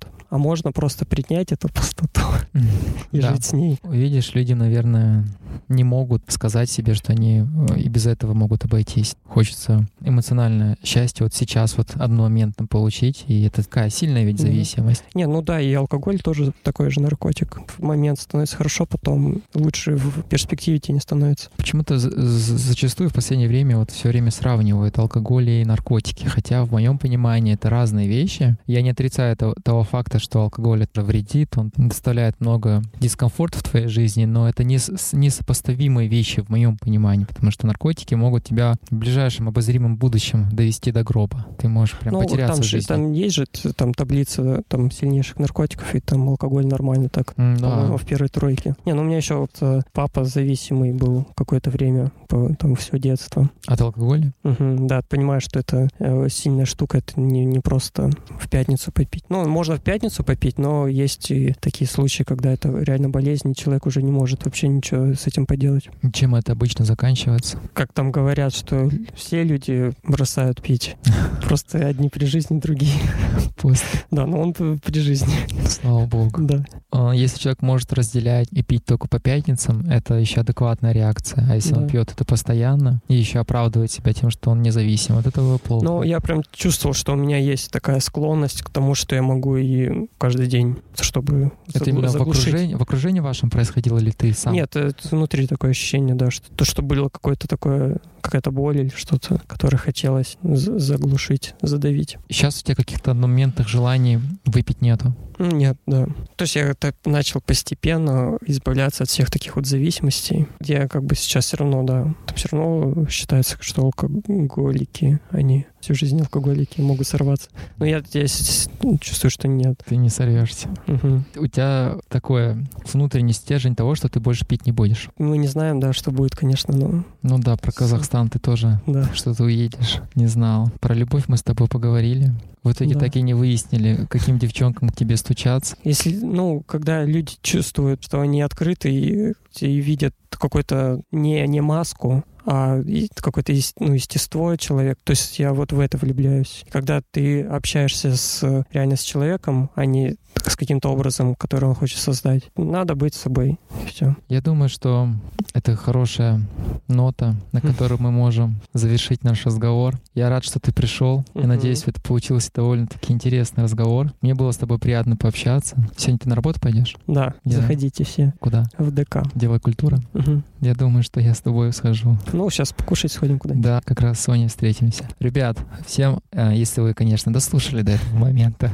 заполняют. А можно просто принять эту пустоту и Да. жить с ней. Видишь, люди, наверное, не могут сказать себе, что они э, и без этого могут обойтись. Хочется эмоциональное счастье вот сейчас вот одномоментно получить, и это такая сильная ведь зависимость. Не, ну да, и алкоголь тоже такой же наркотик. В момент становится хорошо, потом лучше в перспективе тебе не становится. Почему-то за- за- зачастую в последнее время вот все время сравнивают алкоголь и наркотики, хотя в моем понимании это разные вещи. Я не отрицаю того, того факта, что алкоголь это вредит, он доставляет много дискомфорта в твоей жизни, но это не, несопоставимые вещи в моем понимании, потому что наркотики могут тебя в ближайшем обозримом будущем довести до гроба. Ты можешь прям ну, потеряться там, в же, жизни. там есть же там таблица там сильнейших наркотиков, и там алкоголь нормально так. По-моему, Да. в первой тройке. Не, ну у меня еще вот э, папа зависимый был какое-то время, по, там все детство. От алкоголя? Мгм, да, понимаю, что это э, сильная штука, это не, не просто в пятницу попить. Ну, можно в пятницу попить, но есть и такие случаи, когда это реально болезнь, и человек уже не может вообще ничего с этим поделать. Чем это обычно заканчивается? Как там говорят, что все люди бросают пить. Просто одни при жизни, другие. После, Да, но он при жизни. слава богу. Да. А, Если человек может разделять и пить только по пятницам, это еще адекватная реакция. А если он Да. пьет это постоянно и еще оправдывает себя тем, что он независим, вот этого плохо. Ну, я прям чувствовал, что у меня есть такая склонность к тому, что я могу и каждый день, чтобы это загл- именно в заглушить. окружении, в окружении вашем происходило или ты сам? Нет, это внутри такое ощущение, да, что то, что было какое-то такое, какая-то боль или что-то, которое хотелось за- заглушить, задавить. Сейчас у тебя каких-то одномоментных желаний выпить нету. Нет, да. То есть я так начал постепенно избавляться от всех таких вот зависимостей. Я как бы сейчас все равно, да, там все равно считается, что алкоголики, они всю жизнь алкоголики могут сорваться. Но я здесь чувствую, что нет. Ты не сорвешься. Мгм. У тебя такое внутренний стержень того, что ты больше пить не будешь. Мы не знаем, да, что будет, конечно, но Ну да, про Казахстан ты тоже да. что ты уедешь. Не знал. Про любовь мы с тобой поговорили. В итоге Да. так и не выяснили, каким девчонкам к тебе стучаться. Если, ну, когда люди чувствуют, что они открыты и, и видят какой-то не, не маску, а какое-то ну, естество человека. То есть я вот в это влюбляюсь. Когда ты общаешься с реально с человеком, а не с каким-то образом, который он хочет создать, надо быть собой. Все. Я думаю, что это хорошая нота, на Хм. которой мы можем завершить наш разговор. Я рад, что ты пришел. Я надеюсь, это получился довольно-таки интересный разговор. Мне было с тобой приятно пообщаться. Сегодня ты на работу пойдешь? Да, Я- заходите все Куда? в ДК. Дело культура. Мгм. Я думаю, что я с тобой схожу. Ну, сейчас покушать сходим куда-нибудь. Да, как раз с Соней встретимся. Ребят, всем, э, если вы, конечно, дослушали до этого момента,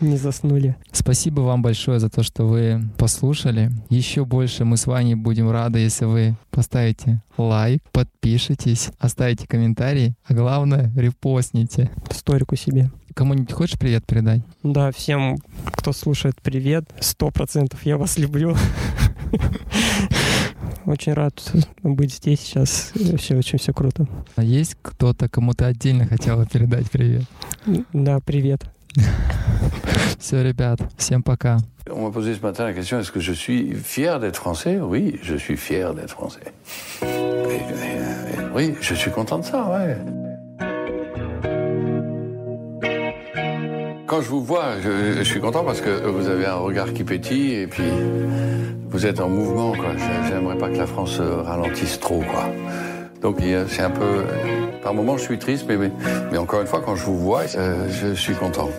Не заснули. спасибо вам большое за то, что вы послушали. Еще больше мы с вами будем рады, если вы поставите лайк, подпишитесь, оставите комментарий, а главное, репостните. Сторику себе. Кому-нибудь хочешь привет передать? Да, всем, кто слушает, привет. Сто процентов я вас люблю. Очень рад быть здесь сейчас. Все очень все круто. А есть кто-то, кому ты отдельно хотела передать привет? Да, привет. Все, ребят, всем пока. On m'a posé ce matin la question est-ce que je suis fier d'être français Oui, je suis fier d'être français. Et- et- et- oui, je suis content de ça, ouais. Quand je vous vois, je, suis content parce que vous avez un regard qui pétille et puis vous êtes en mouvement, quoi. J'ai- J'aimerais pas que la France euh, ralentisse trop, quoi. Donc c'est un peu. Par moments, je suis triste, mais, mais, mais encore une fois, quand je vous vois, euh, je suis content.